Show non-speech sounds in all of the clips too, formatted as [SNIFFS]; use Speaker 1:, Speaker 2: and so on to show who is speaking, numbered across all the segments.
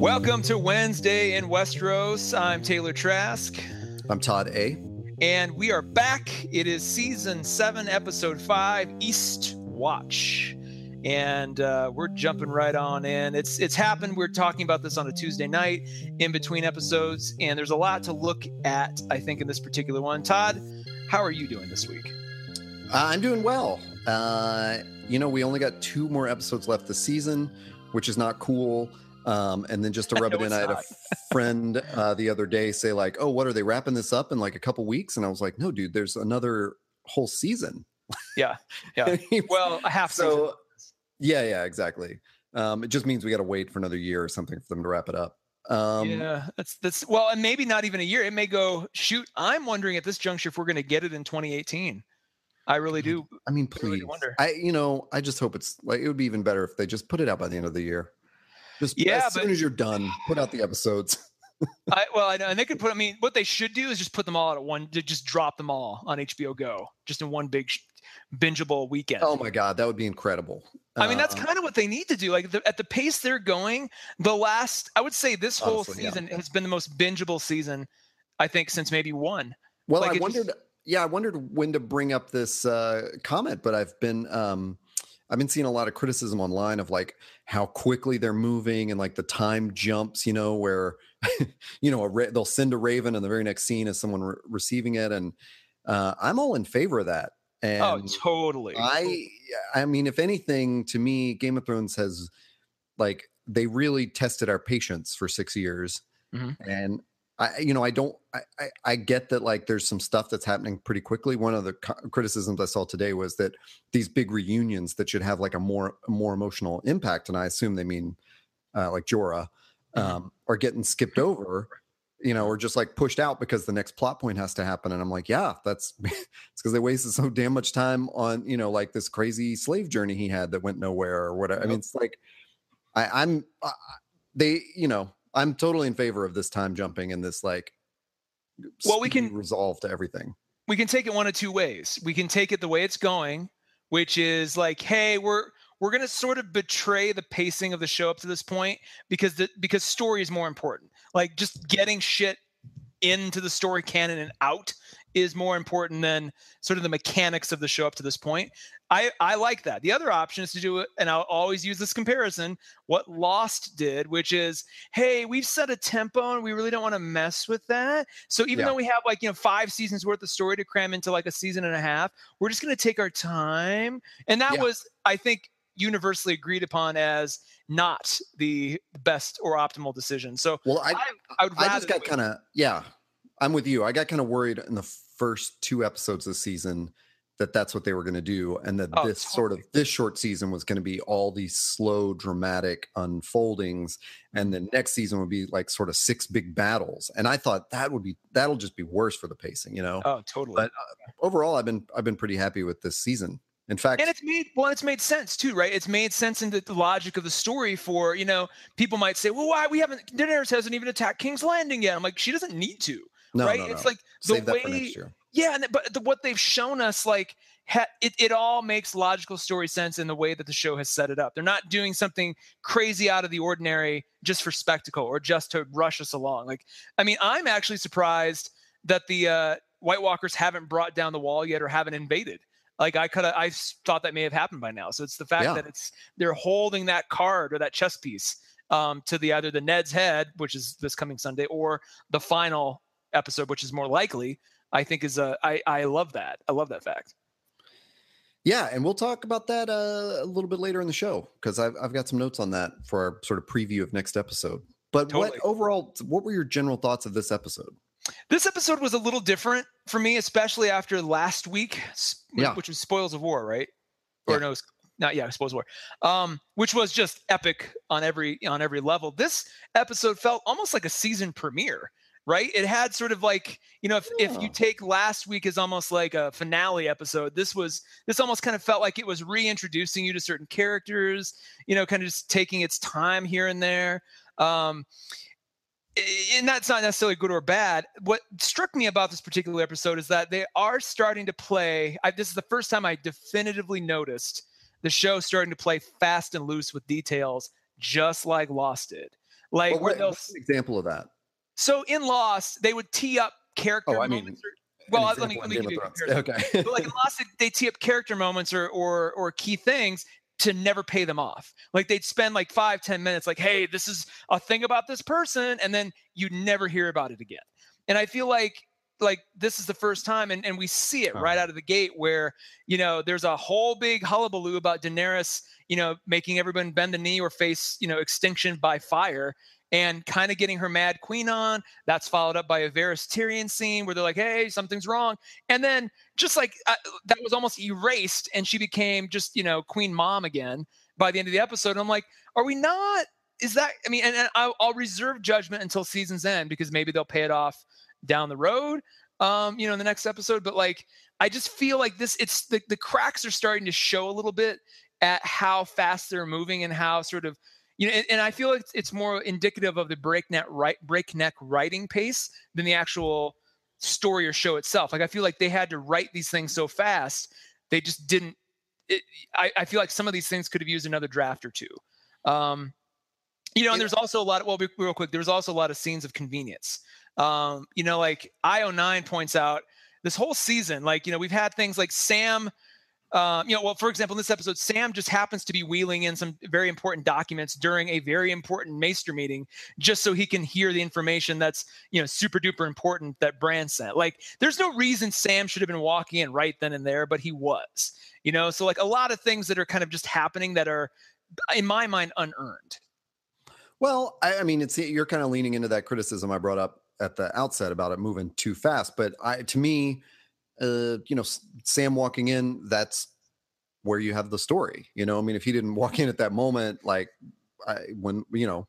Speaker 1: Welcome to Wednesday in Westeros. I'm Taylor Trask.
Speaker 2: I'm Todd A.
Speaker 1: And we are back. It is season seven, episode five, Eastwatch. And uh, we're jumping right on in. It's it's happened. We're talking about this on a Tuesday night in between episodes, and there's a lot to look at. I think in this particular one. Todd, how are you doing this week?
Speaker 2: Uh, I'm doing well. Uh, you know, we only got two more episodes left this season, which is not cool. Um, and then just to [LAUGHS] rub it in, I had a [LAUGHS] friend uh, the other day say like, "Oh, what are they wrapping this up in like a couple weeks?" And I was like, "No, dude, there's another whole season."
Speaker 1: Yeah, yeah. [LAUGHS] well, a half so, season.
Speaker 2: Yeah, yeah, exactly. Um, it just means we got to wait for another year or something for them to wrap it up. Um,
Speaker 1: yeah, that's that's well, and maybe not even a year. It may go. Shoot, I'm wondering at this juncture if we're going to get it in 2018. I really do.
Speaker 2: I mean, please. I, really. I, you know, I just hope it's like it would be even better if they just put it out by the end of the year. Just yeah, as soon as you're done, put out the episodes. [LAUGHS]
Speaker 1: I, well, I know, and they could put. I mean, what they should do is just put them all out at one. Just drop them all on HBO Go, just in one big bingeable weekend.
Speaker 2: Oh my god, that would be incredible.
Speaker 1: I mean, that's uh, kind of what they need to do. Like the, at the pace they're going, the last I would say this whole honestly, season yeah. has been the most bingeable season, I think, since maybe one.
Speaker 2: Well, like I wondered. Just, yeah, I wondered when to bring up this uh, comment, but I've been um, I've been seeing a lot of criticism online of like how quickly they're moving and like the time jumps, you know, where [LAUGHS] you know ra- they'll send a raven and the very next scene is someone re- receiving it, and uh, I'm all in favor of that.
Speaker 1: Oh, and oh, totally.
Speaker 2: I I mean, if anything, to me, Game of Thrones has like they really tested our patience for six years, mm-hmm. and I, you know, I don't, I, I, I, get that like there's some stuff that's happening pretty quickly. One of the co- criticisms I saw today was that these big reunions that should have like a more, more emotional impact, and I assume they mean uh, like Jorah, mm-hmm. um, are getting skipped [LAUGHS] over, you know, or just like pushed out because the next plot point has to happen. And I'm like, yeah, that's [LAUGHS] it's because they wasted so damn much time on, you know, like this crazy slave journey he had that went nowhere or whatever. I mean, it's like I, I'm, uh, they, you know I'm totally in favor of this time jumping and this like
Speaker 1: well we can
Speaker 2: resolve to everything.
Speaker 1: We can take it one of two ways. We can take it the way it's going, which is like, hey, we're we're going to sort of betray the pacing of the show up to this point because the because story is more important. Like just getting shit into the story canon and out is more important than sort of the mechanics of the show up to this point. I, I like that. The other option is to do it, and I'll always use this comparison, what Lost did, which is, hey, we've set a tempo and we really don't want to mess with that. So even yeah. though we have like, you know, five seasons worth of story to cram into like a season and a half, we're just going to take our time. And that yeah. was, I think, universally agreed upon as not the best or optimal decision. So
Speaker 2: well, I, I, I would I just got kind of, yeah, I'm with you. I got kind of worried in the first two episodes this season that that's what they were going to do and that oh, this sort of this short season was going to be all these slow dramatic unfoldings and the next season would be like sort of six big battles and i thought that would be that'll just be worse for the pacing you know
Speaker 1: oh totally
Speaker 2: but uh, overall i've been i've been pretty happy with this season in fact,
Speaker 1: and it's made well, it's made sense too, right? It's made sense in the, the logic of the story. For you know, people might say, "Well, why we haven't Daenerys hasn't even attacked King's Landing yet?" I'm like, she doesn't need to, no, right? No, no. It's like the Save way, yeah, and but the, what they've shown us, like, ha, it it all makes logical story sense in the way that the show has set it up. They're not doing something crazy out of the ordinary just for spectacle or just to rush us along. Like, I mean, I'm actually surprised that the uh, White Walkers haven't brought down the wall yet or haven't invaded like I could have, I thought that may have happened by now. So it's the fact yeah. that it's they're holding that card or that chess piece um, to the either the Ned's head, which is this coming Sunday, or the final episode, which is more likely. I think is a I I love that. I love that fact.
Speaker 2: Yeah, and we'll talk about that uh, a little bit later in the show because I've I've got some notes on that for our sort of preview of next episode. But totally. what overall, what were your general thoughts of this episode?
Speaker 1: This episode was a little different for me, especially after last week,
Speaker 2: yeah.
Speaker 1: which was Spoils of War, right? Or yeah. no, not yeah, Spoils of War, um, which was just epic on every on every level. This episode felt almost like a season premiere, right? It had sort of like you know, if yeah. if you take last week as almost like a finale episode, this was this almost kind of felt like it was reintroducing you to certain characters, you know, kind of just taking its time here and there. Um, and that's not necessarily good or bad. What struck me about this particular episode is that they are starting to play. I, this is the first time I definitively noticed the show starting to play fast and loose with details, just like Lost did. Like,
Speaker 2: well, what, what's an example of that?
Speaker 1: So in Lost, they would tee up character oh, I mean, moments. Or, well, let me, let me give you a Okay. but like in [LAUGHS] Lost, they tee up character moments or or or key things to never pay them off. Like they'd spend like five, ten minutes, like, hey, this is a thing about this person, and then you'd never hear about it again. And I feel like like this is the first time and, and we see it right out of the gate where you know there's a whole big hullabaloo about daenerys you know making everyone bend the knee or face you know extinction by fire and kind of getting her mad queen on. That's followed up by a Varys Tyrion scene where they're like, "Hey, something's wrong," and then just like uh, that was almost erased, and she became just you know queen mom again by the end of the episode. And I'm like, are we not? Is that? I mean, and, and I'll, I'll reserve judgment until season's end because maybe they'll pay it off down the road. Um, you know, in the next episode, but like, I just feel like this. It's the the cracks are starting to show a little bit at how fast they're moving and how sort of you know, and, and I feel like it's, it's more indicative of the breakneck right breakneck writing pace than the actual story or show itself. Like I feel like they had to write these things so fast, they just didn't. It, I, I feel like some of these things could have used another draft or two. Um, you know, and there's also a lot of, well, real quick, there's also a lot of scenes of convenience. Um, you know, like IO9 points out this whole season, like, you know, we've had things like Sam uh, you know, well, for example, in this episode, Sam just happens to be wheeling in some very important documents during a very important Maester meeting, just so he can hear the information that's you know super duper important that Bran sent. Like, there's no reason Sam should have been walking in right then and there, but he was. You know, so like a lot of things that are kind of just happening that are, in my mind, unearned.
Speaker 2: Well, I, I mean, it's you're kind of leaning into that criticism I brought up at the outset about it moving too fast, but I to me uh, you know, Sam walking in, that's where you have the story. You know, I mean, if he didn't [LAUGHS] walk in at that moment, like I, when you know,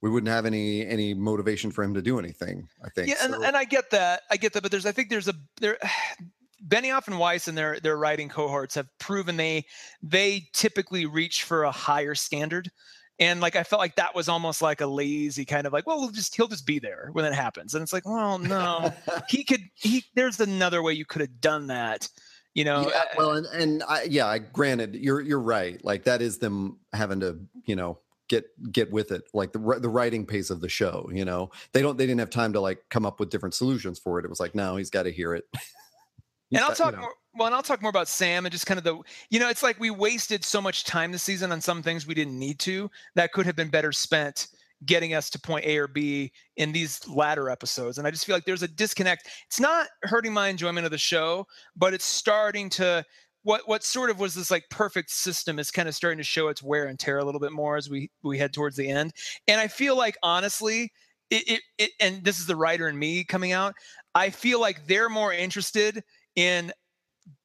Speaker 2: we wouldn't have any any motivation for him to do anything. I think.
Speaker 1: Yeah, and, so, and I get that. I get that, but there's I think there's a there. [SIGHS] Benioff and Weiss and their their writing cohorts have proven they they typically reach for a higher standard and like I felt like that was almost like a lazy kind of like, well, we'll just he'll just be there when it happens. And it's like, well, no, [LAUGHS] he could he there's another way you could have done that. You know,
Speaker 2: yeah, uh, well, and, and I, yeah, I granted you're you're right. Like that is them having to, you know, get get with it like the the writing pace of the show you know they don't they didn't have time to like come up with different solutions for it it was like no he's got to hear it [LAUGHS]
Speaker 1: and I'll talk you know. more. Well, and I'll talk more about Sam and just kind of the, you know, it's like we wasted so much time this season on some things we didn't need to. That could have been better spent getting us to point A or B in these latter episodes. And I just feel like there's a disconnect. It's not hurting my enjoyment of the show, but it's starting to what what sort of was this like perfect system is kind of starting to show its wear and tear a little bit more as we we head towards the end. And I feel like honestly, it, it, it and this is the writer and me coming out. I feel like they're more interested in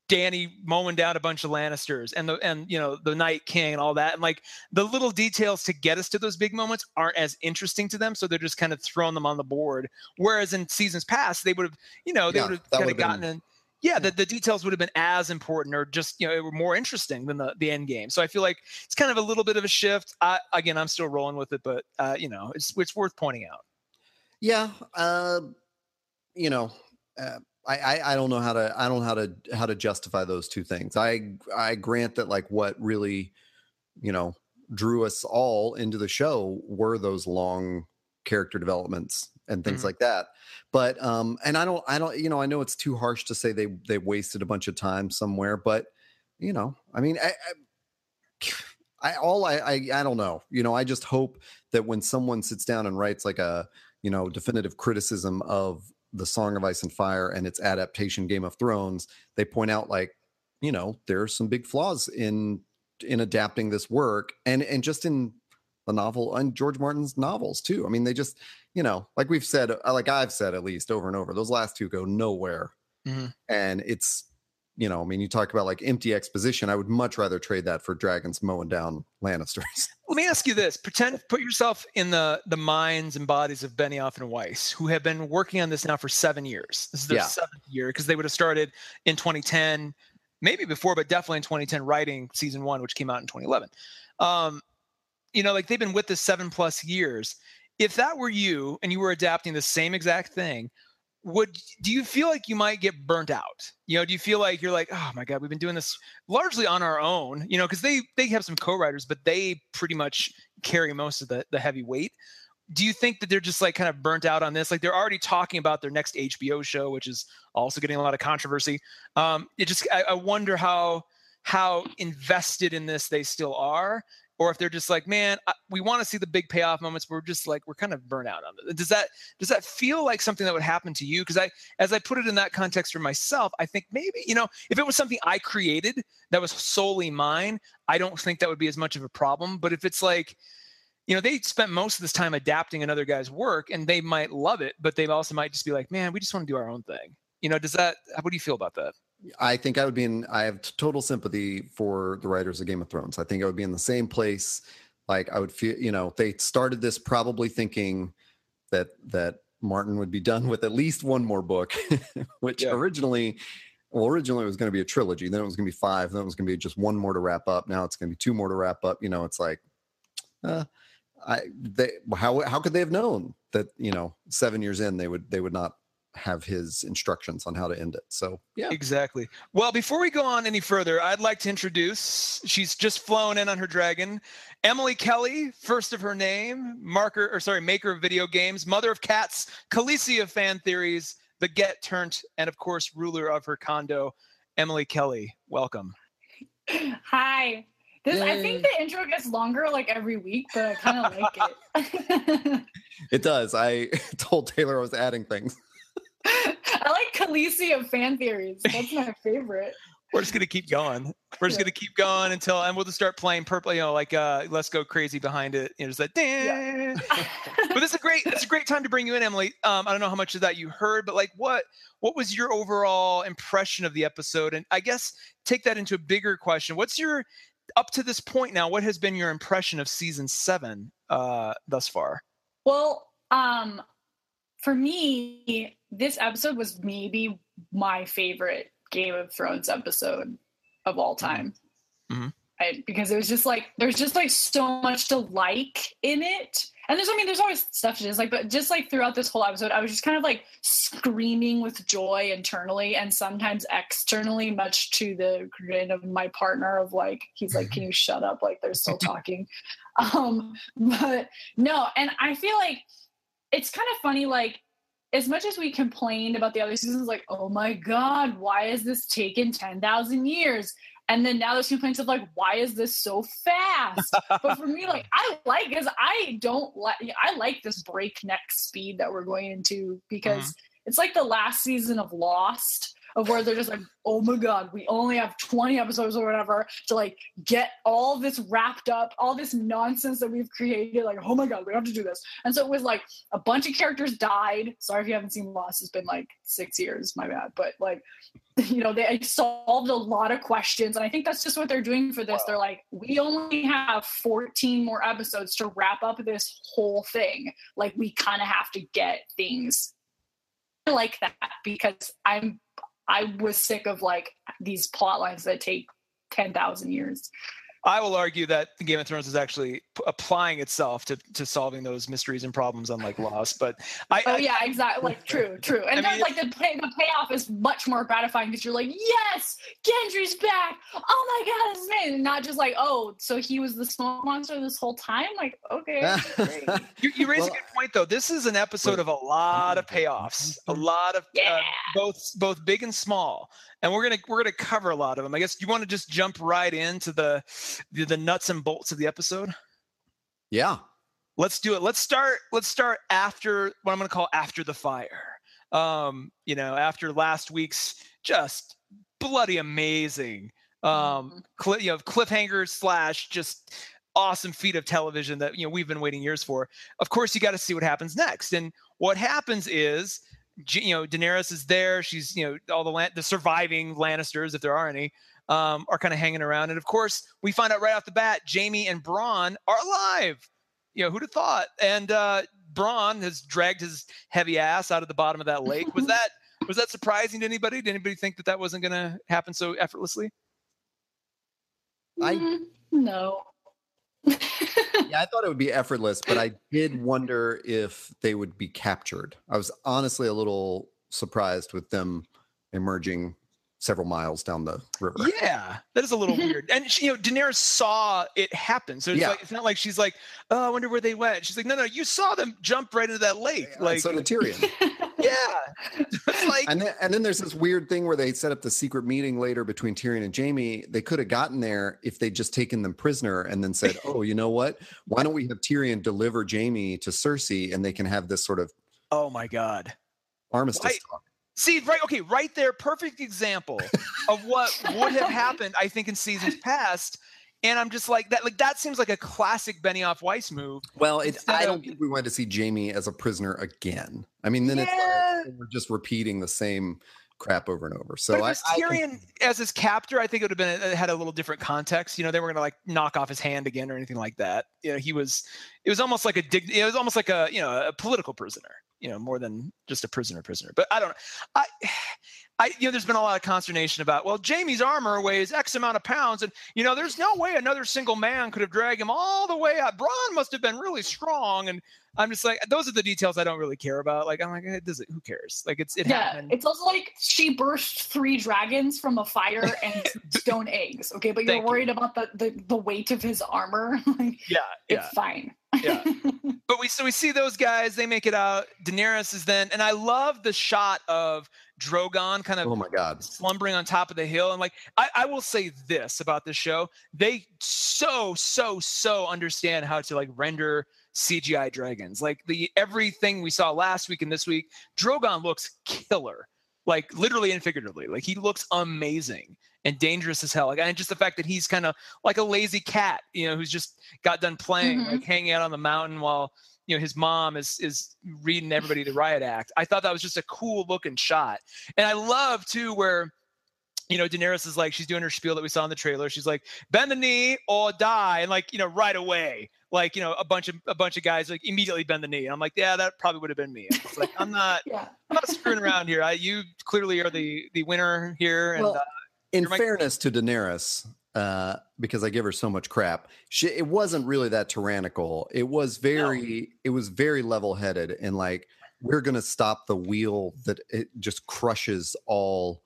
Speaker 1: Dany mowing down a bunch of Lannisters and the and you know the Night King and all that and like the little details to get us to those big moments aren't as interesting to them, so they're just kind of throwing them on the board. Whereas in seasons past, they would have you know they yeah, would have kind of gotten been, in. Yeah, yeah, The, the details would have been as important or just you know were more interesting than the the end game. So I feel like it's kind of a little bit of a shift. I, again, I'm still rolling with it, but uh, you know it's it's worth pointing out.
Speaker 2: Yeah, uh, you know. Uh, I, I, I don't know how to I don't know how to how to justify those two things. I I grant that like what really, you know, drew us all into the show were those long character developments and things mm-hmm. like that. But um and I don't I don't you know I know it's too harsh to say they they wasted a bunch of time somewhere, but you know I mean I, I, I all I, I I don't know you know I just hope that when someone sits down and writes like a you know definitive criticism of the Song of Ice and Fire and its adaptation Game of Thrones, they point out like, you know, there are some big flaws in in adapting this work and and just in the novel and George Martin's novels too. I mean, they just, you know, like we've said, uh, like I've said at least over and over, those last two go nowhere. Mm-hmm. And it's you know, I mean, you talk about like empty exposition. I would much rather trade that for dragons mowing down Lannisters. [LAUGHS]
Speaker 1: Let me ask you this: pretend, put yourself in the the minds and bodies of Benioff and Weiss, who have been working on this now for seven years. This is their yeah. seventh year because they would have started in 2010, maybe before, but definitely in 2010, writing season one, which came out in 2011. Um, you know, like they've been with this seven plus years. if that were you and you were adapting the same exact thing, would do you feel like you might get burnt out? You know do you feel like you're like oh my god we've been doing this largely on our own you know because they they have some co-writers but they pretty much carry most of the the heavy weight. Do you think that they're just like kind of burnt out on this? Like they're already talking about their next hbo show which is also getting a lot of controversy. Um it just I, I wonder how how invested in this they still are or if they're just like, man, we want to see the big payoff moments. We're just like we're kind of burnt out on it. Does that does that feel like something that would happen to you? Because I, as I put it in that context for myself, I think maybe you know if it was something I created that was solely mine, I don't think that would be as much of a problem. But if it's like you know they spent most of this time adapting another guy's work and they might love it but they also might just be like man we just want to do our own thing you know does that what do you feel about that
Speaker 2: I think I would be in. I have total sympathy for the writers of Game of Thrones. I think I would be in the same place. Like I would feel, you know, they started this probably thinking that that Martin would be done with at least one more book, [LAUGHS] which yeah. originally, well, originally it was going to be a trilogy. Then it was going to be five. Then it was going to be just one more to wrap up. Now it's going to be two more to wrap up. You know, it's like, uh, I they how how could they have known that you know seven years in they would they would not have his instructions on how to end it. So, yeah.
Speaker 1: Exactly. Well, before we go on any further, I'd like to introduce, she's just flown in on her dragon, Emily Kelly, first of her name, marker, or sorry, maker of video games, mother of cats, Khaleesi of fan theories, the get turned, and of course, ruler of her condo, Emily Kelly. Welcome.
Speaker 3: Hi. This, I think the intro gets longer like every week, but I kind of like it. [LAUGHS]
Speaker 2: it does. I [LAUGHS] told Taylor I was adding things.
Speaker 3: I like Khaleesi of fan theories. That's my [LAUGHS] favorite.
Speaker 1: We're just gonna keep going. We're just gonna keep going until, and we'll just start playing purple. You know, like uh, let's go crazy behind it. You know, just like, yeah. [LAUGHS] but this is a great. It's a great time to bring you in, Emily. Um, I don't know how much of that you heard, but like, what what was your overall impression of the episode? And I guess take that into a bigger question. What's your up to this point now? What has been your impression of season seven uh, thus far?
Speaker 3: Well, um, for me, this episode was maybe my favorite Game of Thrones episode of all mm-hmm. time. Mm-hmm. I, because it was just like there's just like so much to like in it and there's i mean there's always stuff to dislike but just like throughout this whole episode i was just kind of like screaming with joy internally and sometimes externally much to the grin of my partner of like he's like can you shut up like they're still [LAUGHS] talking um but no and i feel like it's kind of funny like as much as we complained about the other seasons like oh my god why has this taken 10,000 years and then now there's complaints of like why is this so fast but for me like i like because i don't like i like this breakneck speed that we're going into because mm-hmm. it's like the last season of lost of where they're just like, oh my God, we only have 20 episodes or whatever to like get all this wrapped up, all this nonsense that we've created. Like, oh my God, we have to do this. And so it was like a bunch of characters died. Sorry if you haven't seen Lost, it's been like six years, my bad. But like, [LAUGHS] you know, they solved a lot of questions. And I think that's just what they're doing for this. Wow. They're like, we only have 14 more episodes to wrap up this whole thing. Like, we kind of have to get things I like that because I'm I was sick of like these plot lines that take 10,000 years.
Speaker 1: I will argue that Game of Thrones is actually p- applying itself to, to solving those mysteries and problems, unlike Lost. But I,
Speaker 3: oh yeah, exactly. Like [LAUGHS] true, true. And I then mean, like the pay, the payoff is much more gratifying because you're like, yes, Gendry's back. Oh my god, it's amazing. Not just like, oh, so he was the smoke monster this whole time. Like, okay. [LAUGHS]
Speaker 1: you, you raise well, a good point though. This is an episode of a lot of [LAUGHS] payoffs, a lot of uh, yeah. uh, both both big and small and we're gonna we're gonna cover a lot of them. I guess you want to just jump right into the, the the nuts and bolts of the episode.
Speaker 2: Yeah,
Speaker 1: let's do it. Let's start. Let's start after what I'm gonna call after the fire. Um, you know, after last week's just bloody amazing um mm-hmm. you know cliffhanger slash just awesome feat of television that you know we've been waiting years for of course you got to see what happens next and what happens is you know Daenerys is there. She's you know all the the surviving Lannisters, if there are any, um, are kind of hanging around. And of course, we find out right off the bat, Jaime and Bronn are alive. You know, who'd have thought? And uh, Bronn has dragged his heavy ass out of the bottom of that lake. Was [LAUGHS] that was that surprising to anybody? Did anybody think that that wasn't going to happen so effortlessly?
Speaker 3: I mm, no.
Speaker 2: Yeah, I thought it would be effortless, but I did [LAUGHS] wonder if they would be captured. I was honestly a little surprised with them emerging several miles down the river.
Speaker 1: Yeah, that is a little [LAUGHS] weird. And she, you know, Daenerys saw it happen, so it's yeah. like it's not like she's like, "Oh, I wonder where they went." She's like, "No, no, you saw them jump right into that lake." Yeah, like
Speaker 2: so did Tyrion. [LAUGHS]
Speaker 1: yeah,
Speaker 2: like, and then and then there's this weird thing where they set up the secret meeting later between Tyrion and Jaime. They could have gotten there if they'd just taken them prisoner and then said, [LAUGHS] "Oh, you know what? Why don't we have Tyrion deliver Jaime to Cersei, and they can have this sort of."
Speaker 1: Oh my God.
Speaker 2: Armistice talk.
Speaker 1: See, right, okay, right there, perfect example of what would have happened, I think, in seasons past. And I'm just like that. Like that seems like a classic Benioff Weiss move.
Speaker 2: Well, it's, I don't think we wanted to see Jaime as a prisoner again. I mean, then yeah. it's like we're just repeating the same crap over and over. So
Speaker 1: but I, Tyrion I, as his captor, I think it would have been it had a little different context. You know, they were going to like knock off his hand again or anything like that. You know, he was. It was almost like a dig. It was almost like a you know a political prisoner you know more than just a prisoner prisoner but i don't i i you know there's been a lot of consternation about well Jaime's armor weighs x amount of pounds and you know there's no way another single man could have dragged him all the way up. Bronn must have been really strong and i'm just like those are the details i don't really care about like i'm like it does it who cares like it's it
Speaker 3: yeah
Speaker 1: happened.
Speaker 3: it's also like she burst three dragons from a fire [LAUGHS] and stone eggs okay but you're Thank worried you. about the, the the weight of his armor [LAUGHS]
Speaker 1: yeah
Speaker 3: it's yeah. fine
Speaker 1: yeah. [LAUGHS] But we so we see those guys, they make it out. Daenerys is then, and I love the shot of Drogon kind of
Speaker 2: oh my god
Speaker 1: slumbering on top of the hill. And like I, I will say this about this show. They so, so, so understand how to like render CGI dragons. Like the everything we saw last week and this week, Drogon looks killer. Like literally and figuratively. Like he looks amazing and dangerous as hell. Like, and just the fact that he's kind of like a lazy cat, you know, who's just got done playing, mm-hmm. like hanging out on the mountain while you know his mom is is reading everybody the riot act. I thought that was just a cool looking shot, and I love too where. You know, Daenerys is like she's doing her spiel that we saw in the trailer. She's like, "Bend the knee or die," and like you know, right away, like you know, a bunch of a bunch of guys like immediately bend the knee. And I'm like, "Yeah, that probably would have been me." It's like I'm not, [LAUGHS] yeah. I'm not screwing around here. I, you clearly are the the winner here, and well, uh,
Speaker 2: in fairness to Daenerys, uh, because I give her so much crap, she, it wasn't really that tyrannical. It was very, no. it was very level headed and like we're gonna stop the wheel that it just crushes all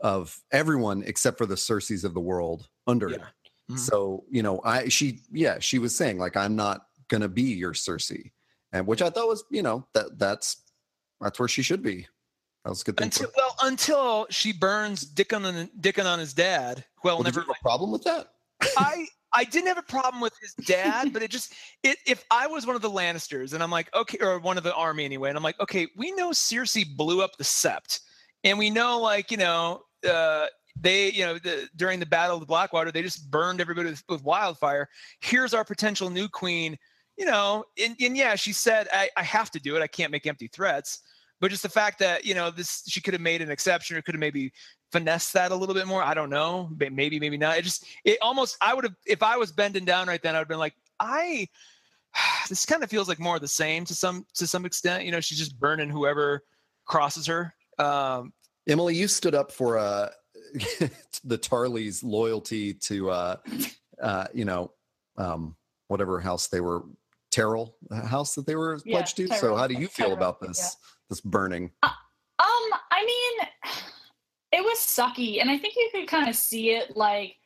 Speaker 2: of everyone except for the Cerseis of the world under yeah. it. Mm-hmm. So you know, I she yeah she was saying like I'm not gonna be your Cersei, and which I thought was you know that that's that's where she should be. That was a good thing.
Speaker 1: Until, well, until she burns Dickon on, Dickon on his dad. Well, well never.
Speaker 2: Did you have a problem with that?
Speaker 1: I I didn't have a problem with his dad, but it just it if I was one of the Lannisters and I'm like okay, or one of the army anyway, and I'm like okay, we know Cersei blew up the Sept, and we know like you know uh, they you know the, during the Battle of the Blackwater they just burned everybody with, with wildfire. Here's our potential new queen. You know, and, and yeah, she said I, I have to do it. I can't make empty threats but just the fact that you know this she could have made an exception or could have maybe finessed that a little bit more. I don't know. Maybe, maybe not. It just it almost I would have if I was bending down right then, I would have been like, I [SIGHS] this kind of feels like more of the same to some to some extent. You know, she's just burning whoever crosses her. Um,
Speaker 2: Emily, you stood up for uh [LAUGHS] the Tarlys' loyalty to uh uh you know um whatever house they were Tyrell house that they were yeah, pledged to. Tyrell, so how do you feel Tyrell, about this? Yeah this burning? Uh,
Speaker 3: um, I mean, it was sucky, and I think you could kind of see it like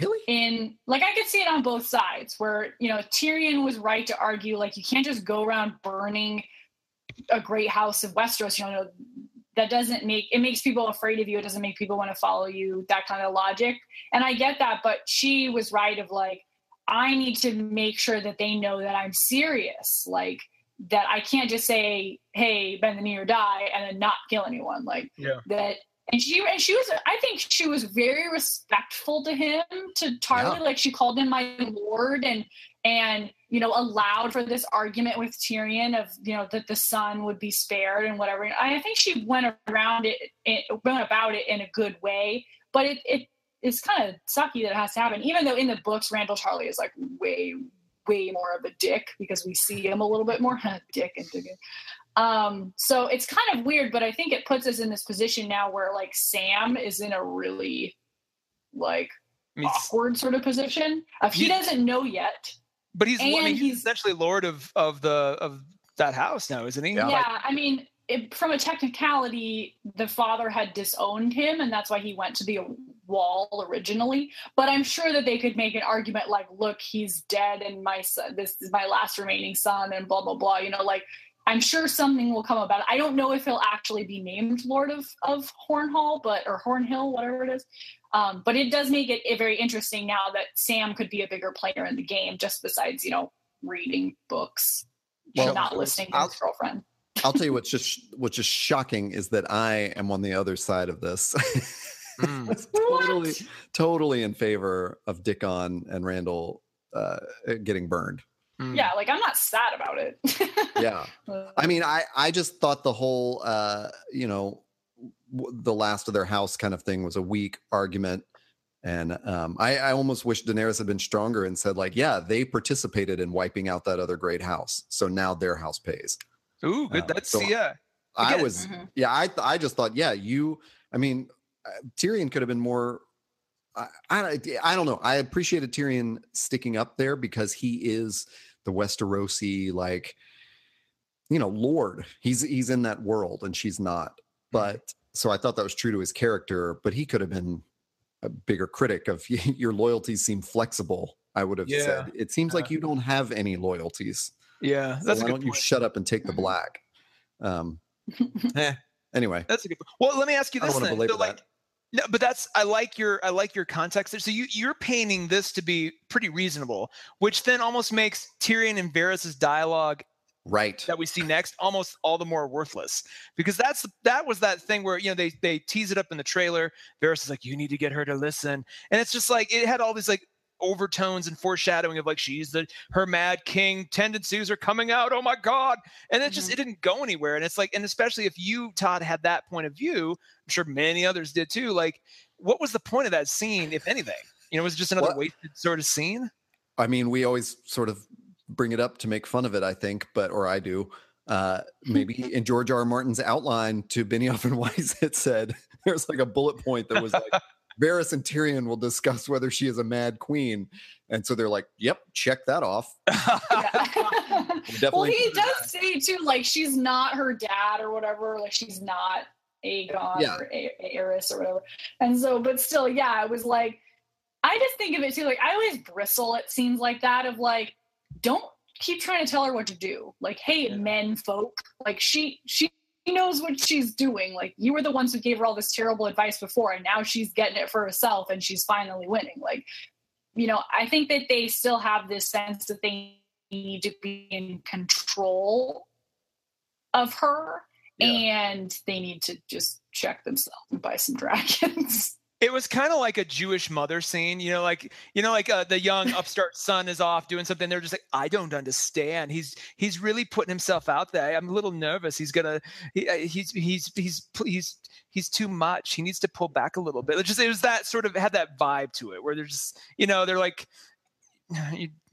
Speaker 2: really
Speaker 3: in like I could see it on both sides. Where you know Tyrion was right to argue like you can't just go around burning a great house of Westeros. You know that doesn't make it makes people afraid of you. It doesn't make people want to follow you. That kind of logic, and I get that. But she was right of like I need to make sure that they know that I'm serious. Like that I can't just say, "Hey, bend the knee or die," and then not kill anyone. Like
Speaker 1: yeah.
Speaker 3: that. And she and she was. I think she was very respectful to him, to Tarly. Yeah. Like she called him my lord, and and you know allowed for this argument with Tyrion of you know that the son would be spared and whatever. I think she went around it, it went about it in a good way, but it it is kind of sucky that it has to happen. Even though in the books Randyll Tarly is like way way more of a dick because we see him a little bit more [LAUGHS] dick and dick. Um, so it's kind of weird, but I think it puts us in this position now where like Sam is in a really like I mean, awkward sort of position. If he doesn't know yet
Speaker 1: But he's, I mean, he's, essentially lord of of the of that house now, isn't he?
Speaker 3: Yeah, like, I mean, it, from a technicality, the father had disowned him, and that's why he went to the wall originally. But I'm sure that they could make an argument like, "Look, he's dead, and my son, this is my last remaining son," and blah blah blah. You know, like I'm sure something will come about it. I don't know if he'll actually be named Lord of of Hornhall, but or Horn Hill, whatever it is. Um, but it does make it, it very interesting now that Sam could be a bigger player in the game, just besides you know reading books, well, not listening to I'll, his girlfriend. [LAUGHS]
Speaker 2: I'll tell you [LAUGHS] what's just what's just shocking is that I am on the other side of this. [LAUGHS] mm. totally, totally in favor of Dickon and Randyll uh, getting burned.
Speaker 3: Mm. Yeah, like I'm not sad about it. [LAUGHS]
Speaker 2: yeah. I mean, I I just thought the whole uh, you know, w- the last of their house kind of thing was a weak argument. And um, I, I almost wish Daenerys had been stronger and said, like, yeah, they participated in wiping out that other great house. So now their house pays.
Speaker 1: Ooh, good. Uh, That's so yeah.
Speaker 2: I was, mm-hmm. yeah, I I just thought, yeah, you. I mean, uh, Tyrion could have been more I, I, I don't know. I appreciated Tyrion sticking up there because he is the Westerosi like you know lord. He's he's in that world and she's not. Mm-hmm. But so I thought that was true to his character. But he could have been a bigger critic of [LAUGHS] your loyalties seem flexible. I would have yeah. said it seems like you don't have any loyalties.
Speaker 1: Yeah, that's
Speaker 2: so why don't point. you shut up and take the black? Um, [LAUGHS] eh, anyway,
Speaker 1: that's a good. Point. Well, let me ask you this then. So, like, no, but that's I like your I like your context there. So you you're painting this to be pretty reasonable, which then almost makes Tyrion and Varys's dialogue
Speaker 2: right.
Speaker 1: that we see next almost all the more worthless. Because that's that was that thing where you know they they tease it up in the trailer. Varys is like you need to get her to listen. And it's just like it had all these like overtones and foreshadowing of like she's the her mad king tendencies are coming out oh my god. And it just mm-hmm. it didn't go anywhere. And it's like and especially if you todd had that point of view i'm sure many others did too like what was the point of that scene if anything? You know it was it just another wasted sort of scene?
Speaker 2: I mean we always sort of bring it up to make fun of it i think but or i do. Uh [LAUGHS] maybe in george r. r. Martin's outline to benioff and [LAUGHS] weiss it said there's like a bullet point that was like Varys and Tyrion will discuss whether she is a mad queen. And so they're like, yep, check that off. [LAUGHS]
Speaker 3: well, he does that. say too, like she's not her dad or whatever, like she's not Aegon yeah. or a- Aerys or whatever. And so, but still, yeah, it was like, I just think of it too, like I always bristle at scenes like that of like, don't keep trying to tell her what to do. Like, hey, yeah. men folk, like she she knows what she's doing. Like you were the ones who gave her all this terrible advice before, and now she's getting it for herself, and she's finally winning. Like, you know, I think that they still have this sense that they need to be in control of her, yeah. and they need to just check themselves and buy some [LAUGHS] dragons.
Speaker 1: It was kind of like a Jewish mother scene, you know, like you know, like uh, the young [LAUGHS] upstart son is off doing something. They're just like, I don't understand. He's he's really putting himself out there. I'm a little nervous. He's gonna he, uh, he's he's he's he's he's too much. He needs to pull back a little bit. It just it was that sort of had that vibe to it where they're just you know they're like [SIGHS]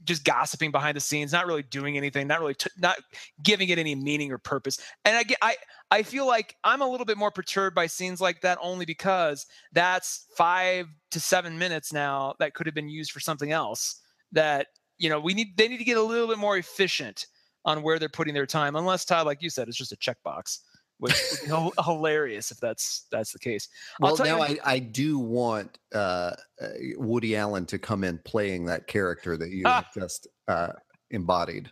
Speaker 1: just gossiping behind the scenes, not really doing anything, not really t- not giving it any meaning or purpose. And I get I I feel like I'm a little bit more perturbed by scenes like that only because that's 5 to 7 minutes now that could have been used for something else that you know, we need they need to get a little bit more efficient on where they're putting their time unless Todd like you said it's just a checkbox which would be hilarious if that's that's the case.
Speaker 2: I'll well, now you, I, I do want uh, uh, Woody Allen to come in playing that character that you ah, [LAUGHS] just uh, embodied.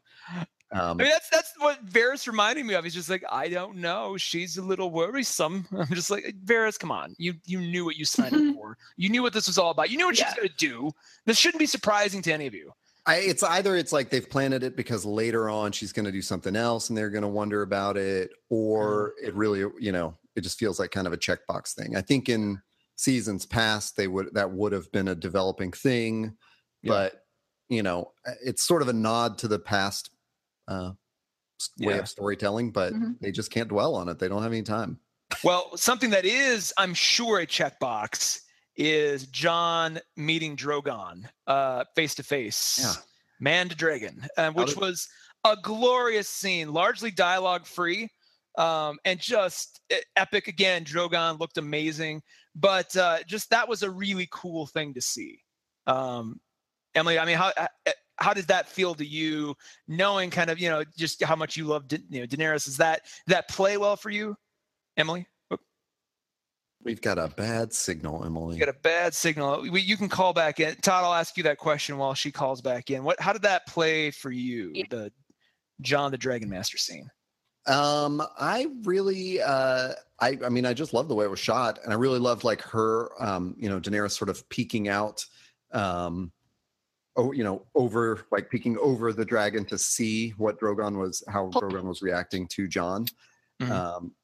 Speaker 1: Um, I mean, that's that's what Varys reminded me of. He's just like, I don't know. She's a little worrisome. [LAUGHS] I'm just like, Varys, come on. You you knew what you signed up [LAUGHS] for. You knew what this was all about. You knew what yeah. she's gonna do. This shouldn't be surprising to any of you.
Speaker 2: I, it's either it's like they've planted it because later on she's going to do something else and they're going to wonder about it, or mm. it really, you know, it just feels like kind of a checkbox thing. I think in seasons past they would that would have been a developing thing, yeah. but you know, it's sort of a nod to the past uh, way yeah. of storytelling, but mm-hmm. they just can't dwell on it. They don't have any time.
Speaker 1: Well, something that is, I'm sure, a checkbox is Jon meeting Drogon face to face, man to dragon, uh, which was a glorious scene, largely dialogue free. Um, and just epic again. Drogon looked amazing, but uh, just that was a really cool thing to see. Um, Emily, I mean, how uh, how did that feel to you, knowing kind of you know just how much you love you know Daenerys? Is that that play well for you, Emily?
Speaker 2: We've got a bad signal, Emily.
Speaker 1: We got a bad signal. We, you can call back in. Todd, I'll ask you that question while she calls back in. What? How did that play for you? Yeah. The Jon the Dragon Master scene.
Speaker 2: Um, I really, uh, I, I mean, I just love the way it was shot, and I really loved like her, um, you know, Daenerys sort of peeking out, um, oh, you know, over like peeking over the dragon to see what Drogon was, how Drogon was reacting to Jon. Mm-hmm. Um,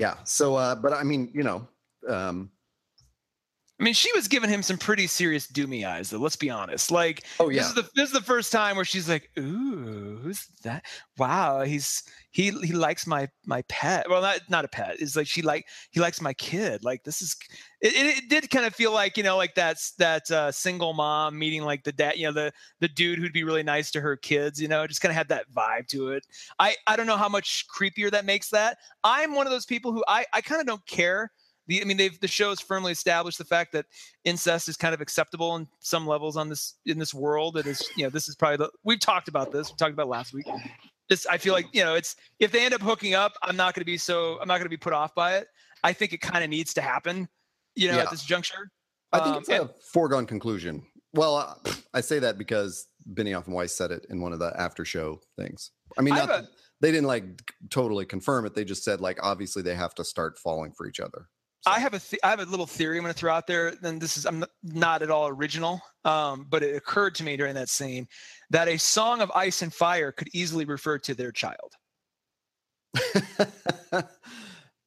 Speaker 2: yeah. So, uh, but I mean, you know, um,
Speaker 1: I mean, she was giving him some pretty serious doomy eyes, though. Let's be honest. Like,
Speaker 2: oh yeah,
Speaker 1: this is the this is the first time where she's like, "Ooh, who's that? Wow, he's he he likes my my pet. Well, not not a pet. It's like she like he likes my kid. Like this is. It, it, it did kind of feel like you know like that's that uh, single mom meeting like the dad, you know the the dude who'd be really nice to her kids. You know, just kind of had that vibe to it. I I don't know how much creepier that makes that. I'm one of those people who I I kind of don't care the, I mean, they've the show has firmly established the fact that incest is kind of acceptable in some levels on this in this world. It is, you know, this is probably the we've talked about this. We talked about last week. This I feel like you know, it's if they end up hooking up, I'm not going to be so I'm not going to be put off by it. I think it kind of needs to happen, you know, yeah. at this juncture.
Speaker 2: I think um, it's a and, foregone conclusion. Well, uh, [SNIFFS] I say that because Benioff and Weiss said it in one of the after show things. I mean, not, a, they didn't like totally confirm it. They just said like obviously they have to start falling for each other.
Speaker 1: So. I have a th- I have a little theory I'm going to throw out there. Then this is I'm not at all original, um, but it occurred to me during that scene that a song of ice and fire could easily refer to their child. [LAUGHS]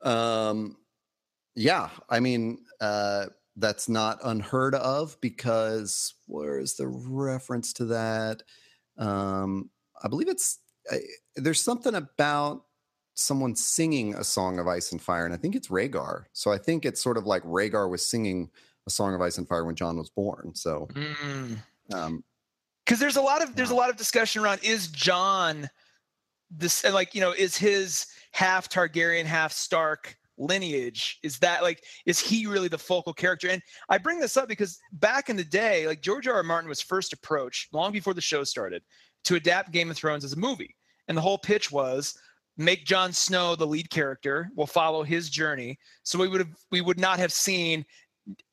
Speaker 2: um, yeah, I mean uh, that's not unheard of because where is the reference to that? Um, I believe it's uh, there's something about someone singing a song of ice and fire and i think it's Rhaegar so i think it's sort of like Rhaegar was singing a song of ice and fire when jon was born so mm.
Speaker 1: um because there's a lot of there's a lot of discussion around is jon this and like you know is his half targaryen half stark lineage is that like is he really the focal character and i bring this up because back in the day like george r. r martin was first approached long before the show started to adapt game of thrones as a movie and the whole pitch was make Jon Snow the lead character. We'll follow his journey. So we would have we would not have seen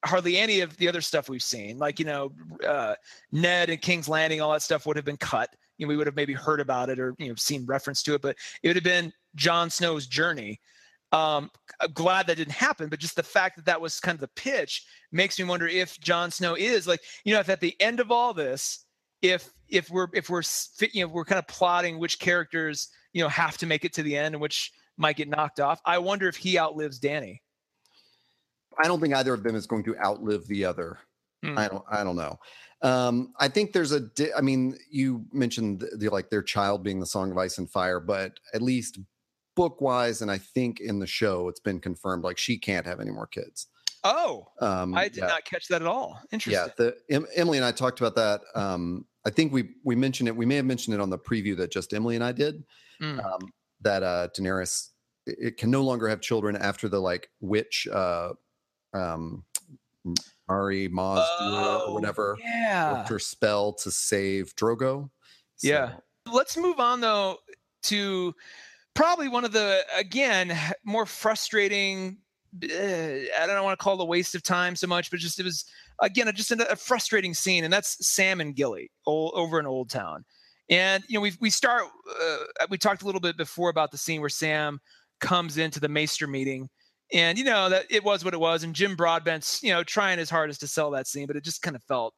Speaker 1: hardly any of the other stuff we've seen, like you know uh, Ned and King's Landing, all that stuff would have been cut. You know, we would have maybe heard about it or you know seen reference to it, but it would have been Jon Snow's journey. Um, I'm glad that didn't happen, but just the fact that that was kind of the pitch makes me wonder if Jon Snow is like you know if at the end of all this, if if we're if we're you know we're kind of plotting which characters you know have to make it to the end which might get knocked off. I wonder if he outlives Dany.
Speaker 2: I don't think either of them is going to outlive the other. Hmm. I don't. I don't know. Um, I think there's a. Di- I mean, you mentioned the, the, like their child being the Song of Ice and Fire, but at least book wise, and I think in the show, it's been confirmed like she can't have any more kids.
Speaker 1: Oh, um, I did yeah. not catch that at all. Interesting.
Speaker 2: Yeah, the em- Emily and I talked about that. Um, I think we we mentioned it. We may have mentioned it on the preview that just Emily and I did mm. um, that uh, Daenerys it can no longer have children after the like witch uh, um, Ari Maz oh, or whatever
Speaker 1: yeah.
Speaker 2: her spell to save Drogo.
Speaker 1: So. Yeah. Let's move on though to probably one of the again more frustrating uh, I don't want to call it a waste of time so much, but just it was again just a, a frustrating scene, and that's Sam and Gilly old, over in Oldtown. And you know, we we start. Uh, we talked a little bit before about the scene where Sam comes into the Maester meeting, and you know that it was what it was. And Jim Broadbent's you know trying his hardest to sell that scene, but it just kind of felt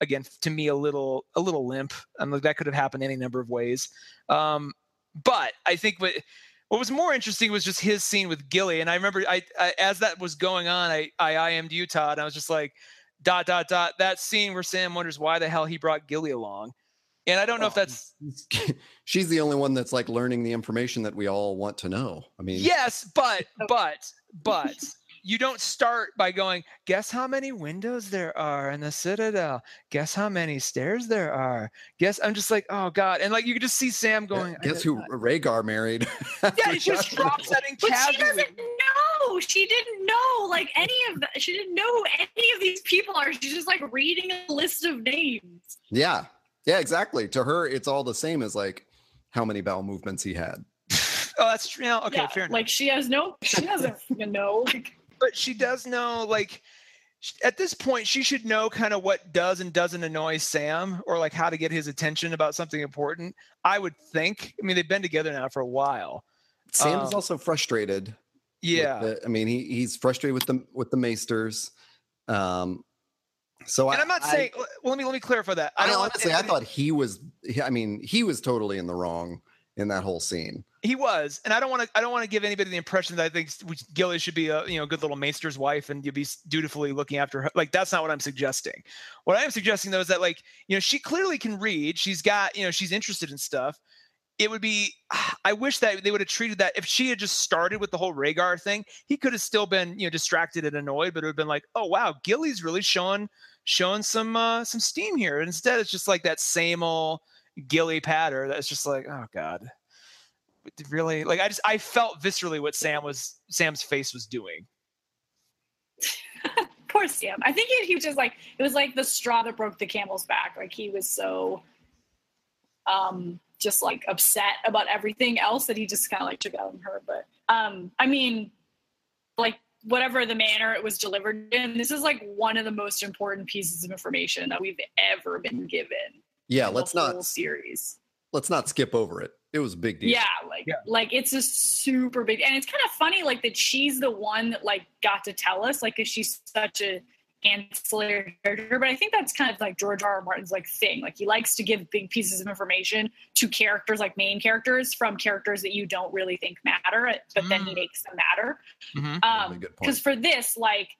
Speaker 1: again to me a little a little limp. I mean, that could have happened any number of ways. Um, but I think what what was more interesting was just his scene with Gilly. And I remember I, I as that was going on, I I IM'd you, Todd. I was just like, dot dot dot. That scene where Sam wonders why the hell he brought Gilly along. And I don't know if oh, that's [LAUGHS]
Speaker 2: she's the only one that's like learning the information that we all want to know. I mean,
Speaker 1: yes, but oh. but but you don't start by going, guess how many windows there are in the citadel? Guess how many stairs there are? Guess I'm just like, oh God. And like you could just see Sam going,
Speaker 2: Guess who Rhaegar married? [LAUGHS]
Speaker 1: yeah, she just drops that in
Speaker 3: casually. But she doesn't know. she didn't know like any of that. She didn't know who any of these people are. She's just like reading a list of names.
Speaker 2: Yeah. Yeah, exactly. To her, it's all the same as like how many bowel movements he had. [LAUGHS]
Speaker 1: oh, that's true. Yeah, okay, yeah, fair enough.
Speaker 3: Like she has no, [LAUGHS] she doesn't know. [LAUGHS]
Speaker 1: but she does know, like, at this point, she should know kind of what does and doesn't annoy Sam or like how to get his attention about something important. I would think. I mean, they've been together now for a while.
Speaker 2: Sam um, is also frustrated.
Speaker 1: Yeah.
Speaker 2: The, I mean, he, he's frustrated with the with the Maesters. Um, so
Speaker 1: and I, am not I, saying. Well, let me let me clarify that.
Speaker 2: I, I honestly, I thought he was. I mean, he was totally in the wrong in that whole scene.
Speaker 1: He was, and I don't want to. I don't want to give anybody the impression that I think Gilly should be a you know good little maester's wife and you'll be dutifully looking after her. Like that's not what I'm suggesting. What I am suggesting though is that like you know she clearly can read. She's got you know she's interested in stuff. It would be. [SIGHS] I wish that they would have treated that if she had just started with the whole Rhaegar thing. He could have still been you know distracted and annoyed, but it would have been like, oh wow, Gilly's really showing showing some uh, some steam here. Instead, it's just like that same old Gilly patter. That's just like, oh god really like I just I felt viscerally what Sam was Sam's face was doing. [LAUGHS]
Speaker 3: Poor Sam. I think he, he just like it was like the straw that broke the camel's back. Like he was so um just like upset about everything else that he just kind of like took out on her. But um I mean like whatever the manner it was delivered in, this is like one of the most important pieces of information that we've ever been given.
Speaker 2: Yeah, let's not
Speaker 3: series.
Speaker 2: Let's not skip over it it was a big deal.
Speaker 3: Yeah, like yeah. like it's a super big, and it's kind of funny, like that she's the one that like got to tell us, like, cause she's such a ancillary character. But I think that's kind of like George R. R. Martin's like thing. Like he likes to give big pieces of information to characters, like main characters, from characters that you don't really think matter, but mm. then he mm. makes them matter. Mm-hmm. Um, because for this, like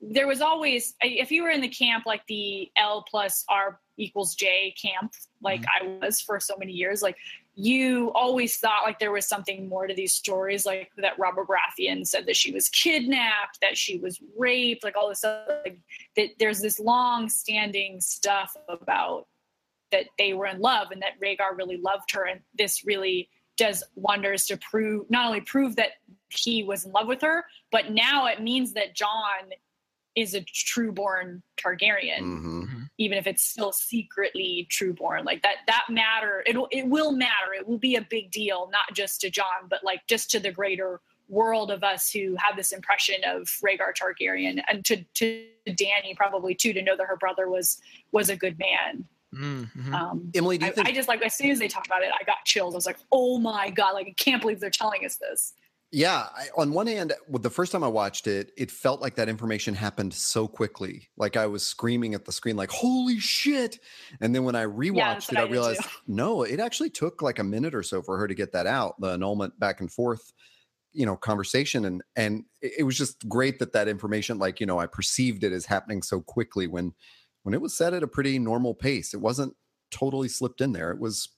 Speaker 3: there was always if you were in the camp like the L plus R equals J camp, like mm. I was for so many years, like you always thought like there was something more to these stories, like that Robert Baratheon said that she was kidnapped, that she was raped, like all this stuff. Like, that there's this long standing stuff about that they were in love and that Rhaegar really loved her. And this really does wonders to prove not only prove that he was in love with her, but now it means that Jon is a true-born Targaryen, mm-hmm. Even if it's still secretly true-born. Like that, that matter. It it will matter. It will be a big deal, not just to Jon but like just to the greater world of us who have this impression of Rhaegar Targaryen, and to to Dany probably too, to know that her brother was was a good man. Mm-hmm. Um,
Speaker 2: Emily, do you
Speaker 3: I,
Speaker 2: think-
Speaker 3: I just like as soon as they talked about it, I got chills. I was like, oh my god! Like I can't believe they're telling us this.
Speaker 2: Yeah, I, on one hand, the first time I watched it, it felt like that information happened so quickly. Like I was screaming at the screen, like "Holy shit!" And then when I rewatched yeah, it, I, I realized no, it actually took like a minute or so for her to get that out, the annulment back and forth, you know, conversation, and and it was just great that that information, like you know, I perceived it as happening so quickly when when it was set at a pretty normal pace. It wasn't totally slipped in there. It was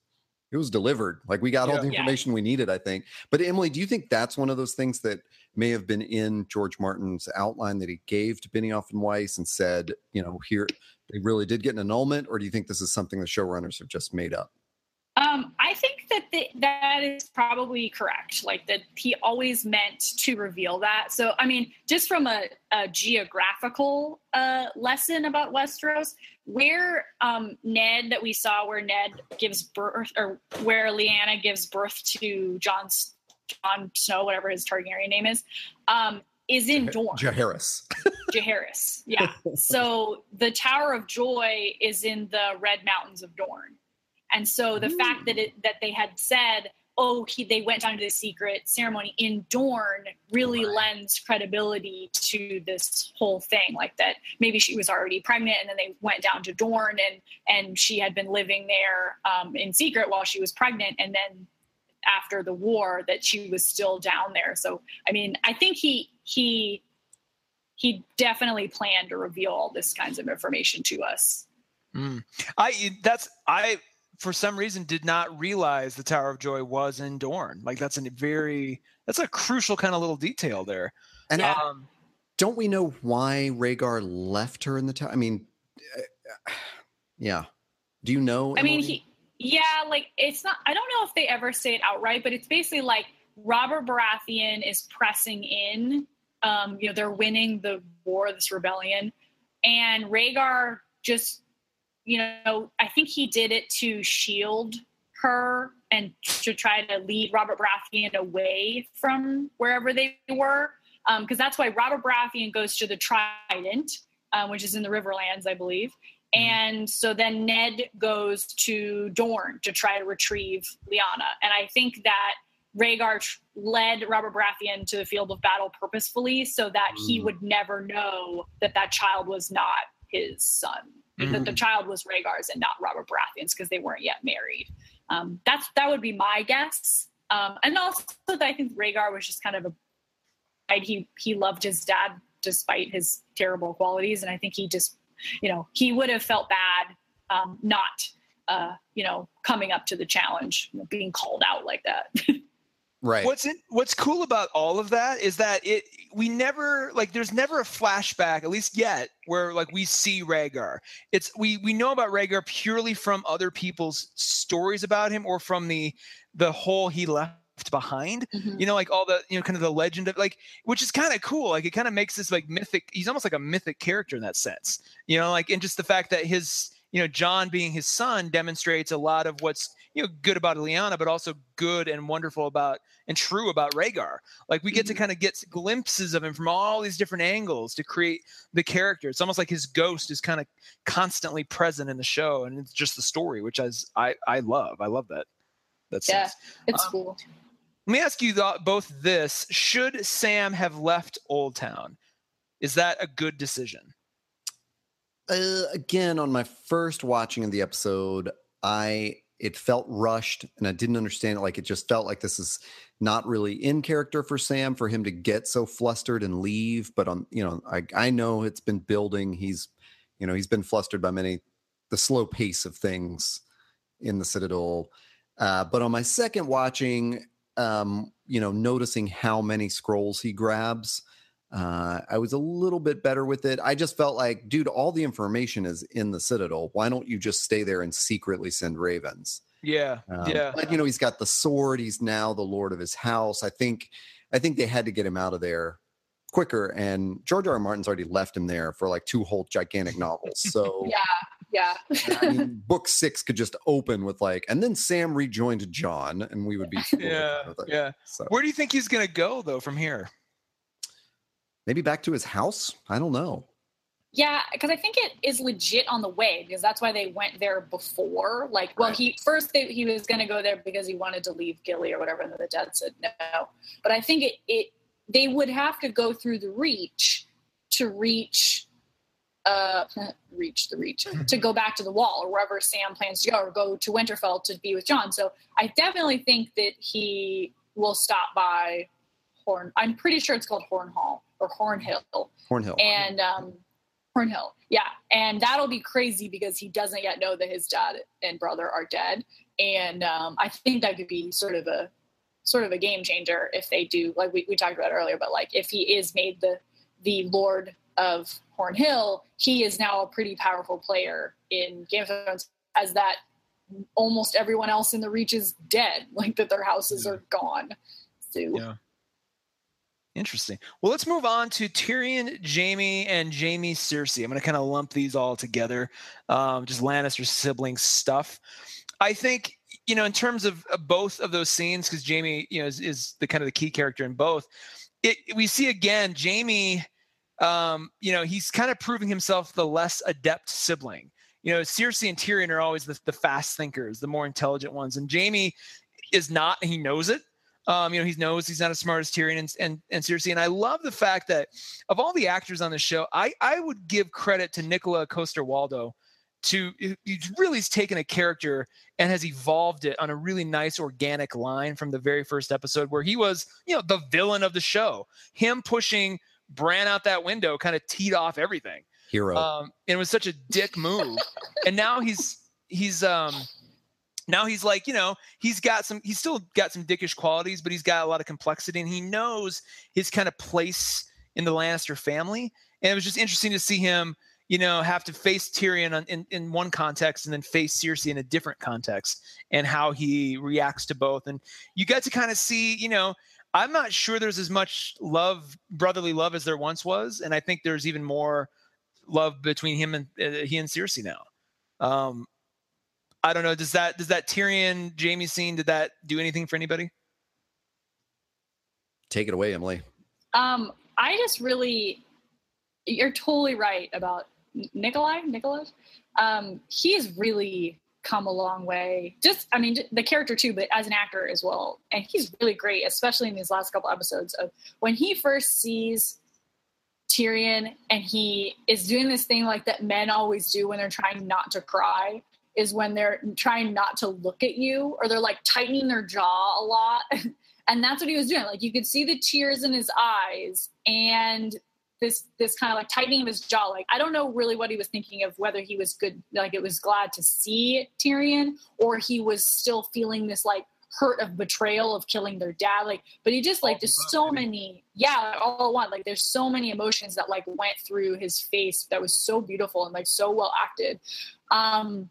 Speaker 2: it was delivered. Like we got yeah. all the information yeah. we needed, I think. But Emily, do you think that's one of those things that may have been in George Martin's outline that he gave to Benioff and Weiss and said, you know, here they really did get an annulment, or do you think this is something the showrunners have just made up?
Speaker 3: Um, I think that the, that is probably correct. Like that he always meant to reveal that. So, I mean, just from a, a geographical uh, lesson about Westeros, where um, Ned that we saw, where Ned gives birth, or where Lyanna gives birth to John Jon Snow, whatever his Targaryen name is, um, is in Dorne.
Speaker 2: Jaehaerys. [LAUGHS]
Speaker 3: Jaehaerys, yeah. so the Tower of Joy is in the Red Mountains of Dorne. And so the Ooh. fact that it that they had said, oh, he, they went down to the secret ceremony in Dorne really right. lends credibility to this whole thing. Like that maybe she was already pregnant and then they went down to Dorne and and she had been living there um, in secret while she was pregnant and then after the war that she was still down there. So I mean, I think he he he definitely planned to reveal all this kinds of information to us.
Speaker 1: Mm. I that's I for some reason did not realize the Tower of Joy was in Dorne. Like that's a very that's a crucial kind of little detail there.
Speaker 2: And um, don't we know why Rhaegar left her in the tower? I mean, uh, yeah. Do you know?
Speaker 3: I mean, he yeah, like it's not. I don't know if they ever say it outright, but it's basically like Robert Baratheon is pressing in Um, you know, they're winning the war, this rebellion, and Rhaegar just, you know, I think he did it to shield her and to try to lead Robert Baratheon away from wherever they were. Because um, that's why Robert Baratheon goes to the Trident, um, which is in the Riverlands, I believe. Mm-hmm. And so then Ned goes to Dorne to try to retrieve Lyanna. And I think that Rhaegar led Robert Baratheon to the field of battle purposefully so that mm. he would never know that that child was not his son, mm. that the child was Rhaegar's and not Robert Baratheon's because they weren't yet married. Um, that's that would be my guess. Um, and also that I think Rhaegar was just kind of a he he loved his dad despite his terrible qualities, and I think he just you know he would have felt bad um, not uh, you know coming up to the challenge, you know, being called out like that. [LAUGHS]
Speaker 2: Right.
Speaker 1: What's in, what's cool about all of that is that it we never like there's never a flashback at least yet where like we see Rhaegar. It's we we know about Rhaegar purely from other people's stories about him or from the the hole he left behind. Mm-hmm. You know like all the you know kind of the legend of like which is kind of cool. Like it kind of makes this like mythic he's almost like a mythic character in that sense. You know like and just the fact that his you know Jon being his son demonstrates a lot of what's you know good about Lyanna, but also good and wonderful about and true about Rhaegar. Like we get mm-hmm. to kind of get glimpses of him from all these different angles to create the character. It's almost like his ghost is kind of constantly present in the show, and it's just the story, which I I I love. I love that. That's
Speaker 3: yeah, it's um, cool.
Speaker 1: Let me ask you both this: Should Sam have left Oldtown? Is that a good decision?
Speaker 2: Uh, again, on my first watching of the episode, I it felt rushed and I didn't understand it. Like it just felt like this is not really in character for Sam for him to get so flustered and leave. But on, you know, I, I know it's been building. He's, you know, he's been flustered by many, the slow pace of things in the Citadel. Uh, but on my second watching, um, you know, noticing how many scrolls he grabs, uh, I was a little bit better with it. I just felt like, dude, all the information is in the Citadel. Why don't you just stay there and secretly send ravens?
Speaker 1: Yeah, um, yeah.
Speaker 2: But you know, he's got the sword. He's now the lord of his house. I think, I think they had to get him out of there quicker. And George R. R. Martin's already left him there for like two whole gigantic novels. [LAUGHS] So
Speaker 3: yeah, yeah.
Speaker 2: I mean, book six could just open with like, and then Sam rejoined Jon, and we would be [LAUGHS]
Speaker 1: yeah, yeah. So. Where do you think he's gonna go though from here?
Speaker 2: Maybe back to his house. I don't know.
Speaker 3: Yeah, because I think it is legit on the way because that's why they went there before. Like, well, he first they, he was going to go there because he wanted to leave Gilly or whatever, and then the dad said no. But I think it it they would have to go through the reach to reach uh [LAUGHS] reach the reach [LAUGHS] to go back to the wall or wherever Sam plans to go or go to Winterfell to be with Jon. So I definitely think that he will stop by Horn. I'm pretty sure it's called Horn Hall or Horn Hill.
Speaker 2: Hornhill.
Speaker 3: And um, Horn Hill, yeah. And that'll be crazy because he doesn't yet know that his dad and brother are dead. And um, I think that could be sort of a sort of a game changer if they do, like we, we talked about earlier, but like if he is made the the Lord of Horn Hill, he is now a pretty powerful player in Game of Thrones as that almost everyone else in the reach is dead, [LAUGHS] like that their houses are gone. So
Speaker 1: yeah. Interesting. Well, let's move on to Tyrion, Jaime, and Jaime Cersei. I'm going to kind of lump these all together, um, just Lannister sibling stuff. I think you know, in terms of both of those scenes, because Jaime, you know, is, is, the kind of the key character in both. It we see again, Jaime. Um, you know, he's kind of proving himself the less adept sibling. You know, Cersei and Tyrion are always the, the fast thinkers, the more intelligent ones, and Jaime is not, he knows it. Um, you know, he knows he's not as smart as Tyrion and, and, and Cersei. And I love the fact that of all the actors on the show, I, I would give credit to Nikolaj Coster-Waldau to he's really taken a character and has evolved it on a really nice organic line from the very first episode where he was, you know, the villain of the show. Him pushing Bran out that window kind of teed off everything.
Speaker 2: Hero.
Speaker 1: Um, and it was such a dick move. [LAUGHS] and now he's he's um now he's like you know he's got some he's still got some dickish qualities but he's got a lot of complexity and he knows his kind of place in the lannister family and it was just interesting to see him you know have to face tyrion on, in, in one context and then face cersei in a different context and how he reacts to both and you get to kind of see you know I'm not sure there's as much love, brotherly love, as there once was, and I think there's even more love between him and uh, he and Cersei now. Um, I don't know. Does that does that Tyrion Jaime scene did that do anything for anybody?
Speaker 2: Take it away, Emily.
Speaker 3: Um, I just really, you're totally right about Nikolaj. Nicholas, um, he's really come a long way. Just, I mean, the character too, but as an actor as well. And he's really great, especially in these last couple episodes of when he first sees Tyrion and he is doing this thing like that men always do when they're trying not to cry is when they're trying not to look at you or they're like tightening their jaw a lot. [LAUGHS] and that's what he was doing. Like you could see the tears in his eyes and this this kind of like tightening of his jaw. Like I don't know really what he was thinking of whether he was good, like it was glad to see Tyrion, or he was still feeling this like hurt of betrayal of killing their dad. Like, but he just like there's so many, yeah, all at once. Like there's so many emotions that like went through his face that was so beautiful and like so well acted. Um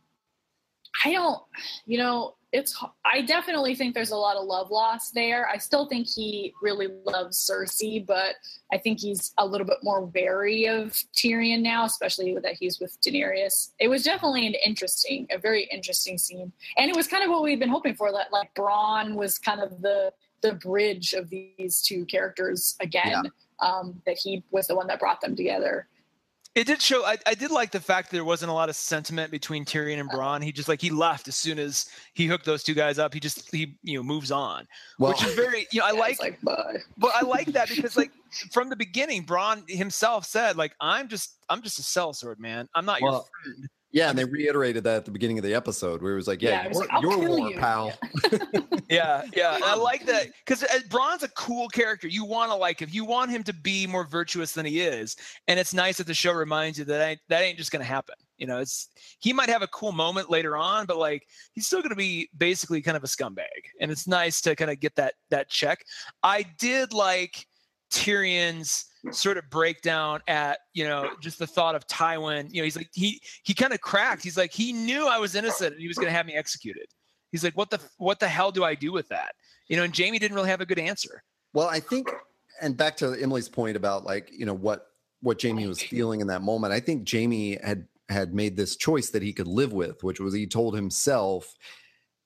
Speaker 3: I don't, you know, it's I definitely think there's a lot of love lost there. I still think he really loves Cersei, but I think he's a little bit more wary of Tyrion now, especially that he's with Daenerys. It was definitely an interesting, a very interesting scene, and it was kind of what we've been hoping for. That like Bronn was kind of the the bridge of these two characters again. Yeah. Um, that he was the one that brought them together.
Speaker 1: It did show. I, I did like the fact that there wasn't a lot of sentiment between Tyrion and Bronn. He just like he left as soon as he hooked those two guys up. He just he you know moves on, well, which is very you know I yeah, like. like bye. But I like that because like [LAUGHS] from the beginning, Bronn himself said like I'm just I'm just a sellsword man. I'm not well, your friend.
Speaker 2: Yeah, and they reiterated that at the beginning of the episode where it was like, "Yeah, yeah you're, like, you're war, you. pal."
Speaker 1: yeah, [LAUGHS] yeah, I like that because uh, Bronn's a cool character. You want to like him. You want him to be more virtuous than he is, and it's nice that the show reminds you that ain't, that ain't just going to happen. You know, it's he might have a cool moment later on, but like he's still going to be basically kind of a scumbag, and it's nice to kind of get that that check. I did like Tyrion's sort of breakdown at you know just the thought of Tywin. You know, he's like he he kind of cracked. He's like he knew I was innocent and he was going to have me executed. He's like, what the what the hell do I do with that? You know, and Jaime didn't really have a good answer.
Speaker 2: Well, I think, and back to Emily's point about like you know what what Jaime was feeling in that moment. I think Jaime had had made this choice that he could live with, which was he told himself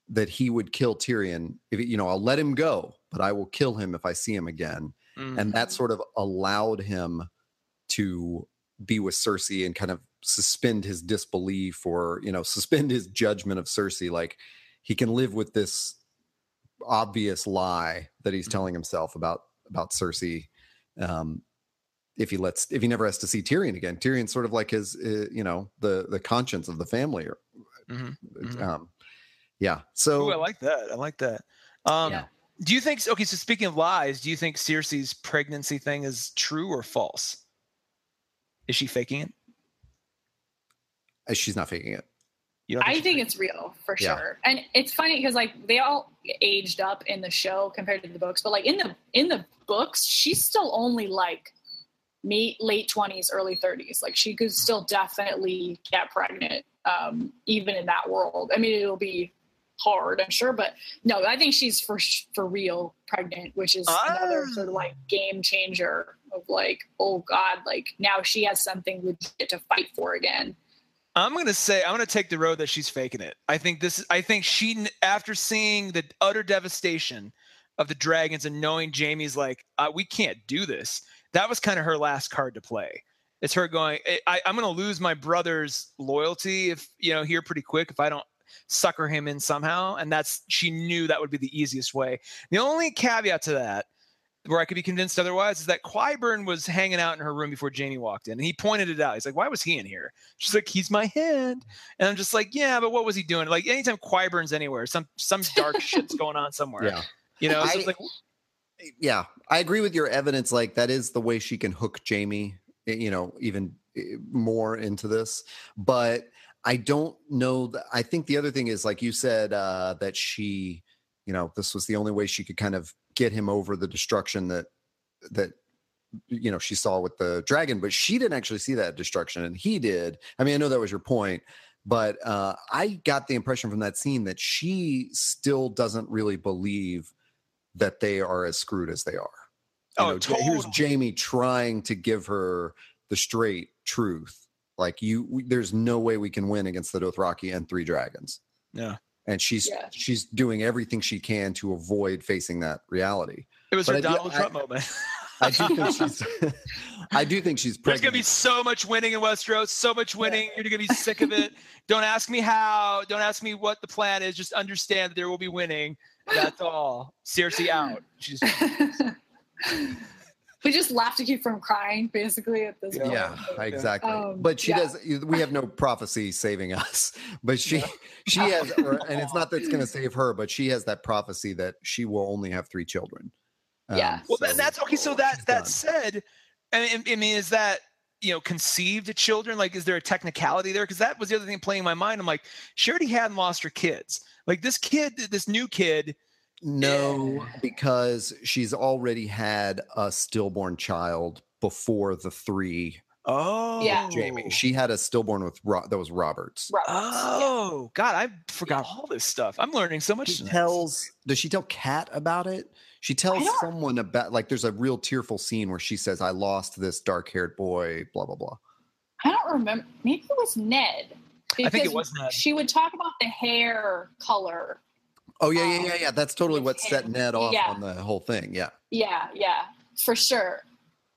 Speaker 2: that he would kill Tyrion. If you know, I'll let him go, but I will kill him if I see him again. Mm-hmm. And that sort of allowed him to be with Cersei and kind of suspend his disbelief or, you know, [LAUGHS] suspend his judgment of Cersei. Like he can live with this obvious lie that he's mm-hmm. telling himself about about Cersei. Um, if he lets if he never has to see Tyrion again, Tyrion's sort of like his uh, you know the the conscience of the family. Or, mm-hmm. mm-hmm. Um, yeah. So
Speaker 1: Ooh, I like that. I like that. Um, yeah. Do you think? Okay, so speaking of lies, do you think Cersei's pregnancy thing is true or false? Is she faking it?
Speaker 2: Uh, she's not faking it.
Speaker 3: Think I think it's real for yeah. sure, and it's funny because like they all aged up in the show compared to the books, but like in the in the books, she's still only like me late twenties, early thirties. Like she could still definitely get pregnant, um, even in that world. I mean, it'll be hard, I'm sure, but no, I think she's for for real pregnant, which is another sort of like game changer of like, oh god, like now she has something legit to fight for again.
Speaker 1: I'm gonna say I'm gonna take the road that she's faking it. I think this. I think she, after seeing the utter devastation of the dragons and knowing Jaime's like, uh, we can't do this. That was kind of her last card to play. It's her going. I, I'm gonna lose my brother's loyalty if you know here pretty quick if I don't sucker him in somehow. And that's, she knew that would be the easiest way. The only caveat to that, where I could be convinced otherwise, is that Qyburn was hanging out in her room before Jaime walked in. And he pointed it out. He's like, why was he in here? She's like, he's my hand. And I'm just like, yeah, but what was he doing? Like anytime Qyburn's anywhere, some, some dark [LAUGHS] shit's going on somewhere. Yeah. You know, so I, like,
Speaker 2: yeah, I agree with your evidence. Like that is the way she can hook Jaime, eh, you know, even eh, more into this. But I don't know. That, I think the other thing is, like you said, uh, that she, you know, this was the only way she could kind of get him over the destruction that that you know she saw with the dragon, but she didn't actually see that destruction, and he did. I mean, I know that was your point, but uh, I got the impression from that scene that she still doesn't really believe that they are as screwed as they are.
Speaker 1: You oh, know, totally.
Speaker 2: here's Jaime trying to give her the straight truth. Like you, we, there's no way we can win against the Dothraki and three dragons.
Speaker 1: Yeah,
Speaker 2: and she's yeah. she's doing everything she can to avoid facing that reality.
Speaker 1: It was but her I, Donald I, Trump moment.
Speaker 2: I do think [LAUGHS] she's. [LAUGHS] I do think she's. Pregnant.
Speaker 1: There's gonna be so much winning in Westeros. So much winning. Yeah. You're gonna be sick of it. [LAUGHS] Don't ask me how. Don't ask me what the plan is. Just understand that there will be winning. That's all. Cersei out. She's.
Speaker 3: We just laugh to keep from crying, basically at this
Speaker 2: point. Yeah, exactly. Um, but she yeah. does. We have no prophecy saving us. [LAUGHS] But she, yeah. she has, [LAUGHS] and it's not that it's going to save her, but she has that prophecy that she will only have three children.
Speaker 3: Yeah.
Speaker 1: Um, well, so that's okay. So that that done. said, I mean, is that you know conceived children? Like, is there a technicality there? Because that was the other thing playing in my mind. I'm like, she already hadn't lost her kids. Like this kid, this new kid.
Speaker 2: No, [LAUGHS] because she's already had a stillborn child before the three
Speaker 1: Oh,
Speaker 3: yeah.
Speaker 2: Jaime. She had a stillborn with Ro- that was Roberts.
Speaker 3: Roberts.
Speaker 1: Oh, yeah. God, I forgot all this stuff. I'm learning so much.
Speaker 2: She tells. Does she tell Cat about it? She tells someone about like there's a real tearful scene where she says, "I lost this dark-haired boy." Blah blah blah.
Speaker 3: I don't remember. Maybe it was Ned.
Speaker 1: I think it was Ned.
Speaker 3: She would talk about the hair color.
Speaker 2: Oh yeah, yeah, yeah, yeah. That's totally what set Ned off yeah. on the whole thing. Yeah.
Speaker 3: Yeah, yeah, for sure.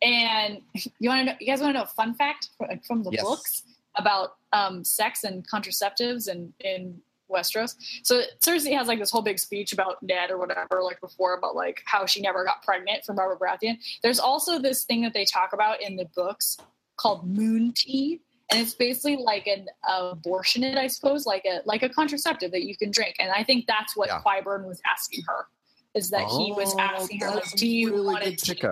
Speaker 3: And [LAUGHS] you want to know? You guys want to know a fun fact from the yes. books about um, sex and contraceptives and in Westeros. So Cersei has like this whole big speech about Ned or whatever, like before, about like how she never got pregnant from Robert Baratheon. There's also this thing that they talk about in the books called moon tea. And it's basically like an abortionate, I suppose, like a like a contraceptive that you can drink. And I think that's what yeah. Qyburn was asking her, is that oh, he was oh, asking her, like, do you really want to take, do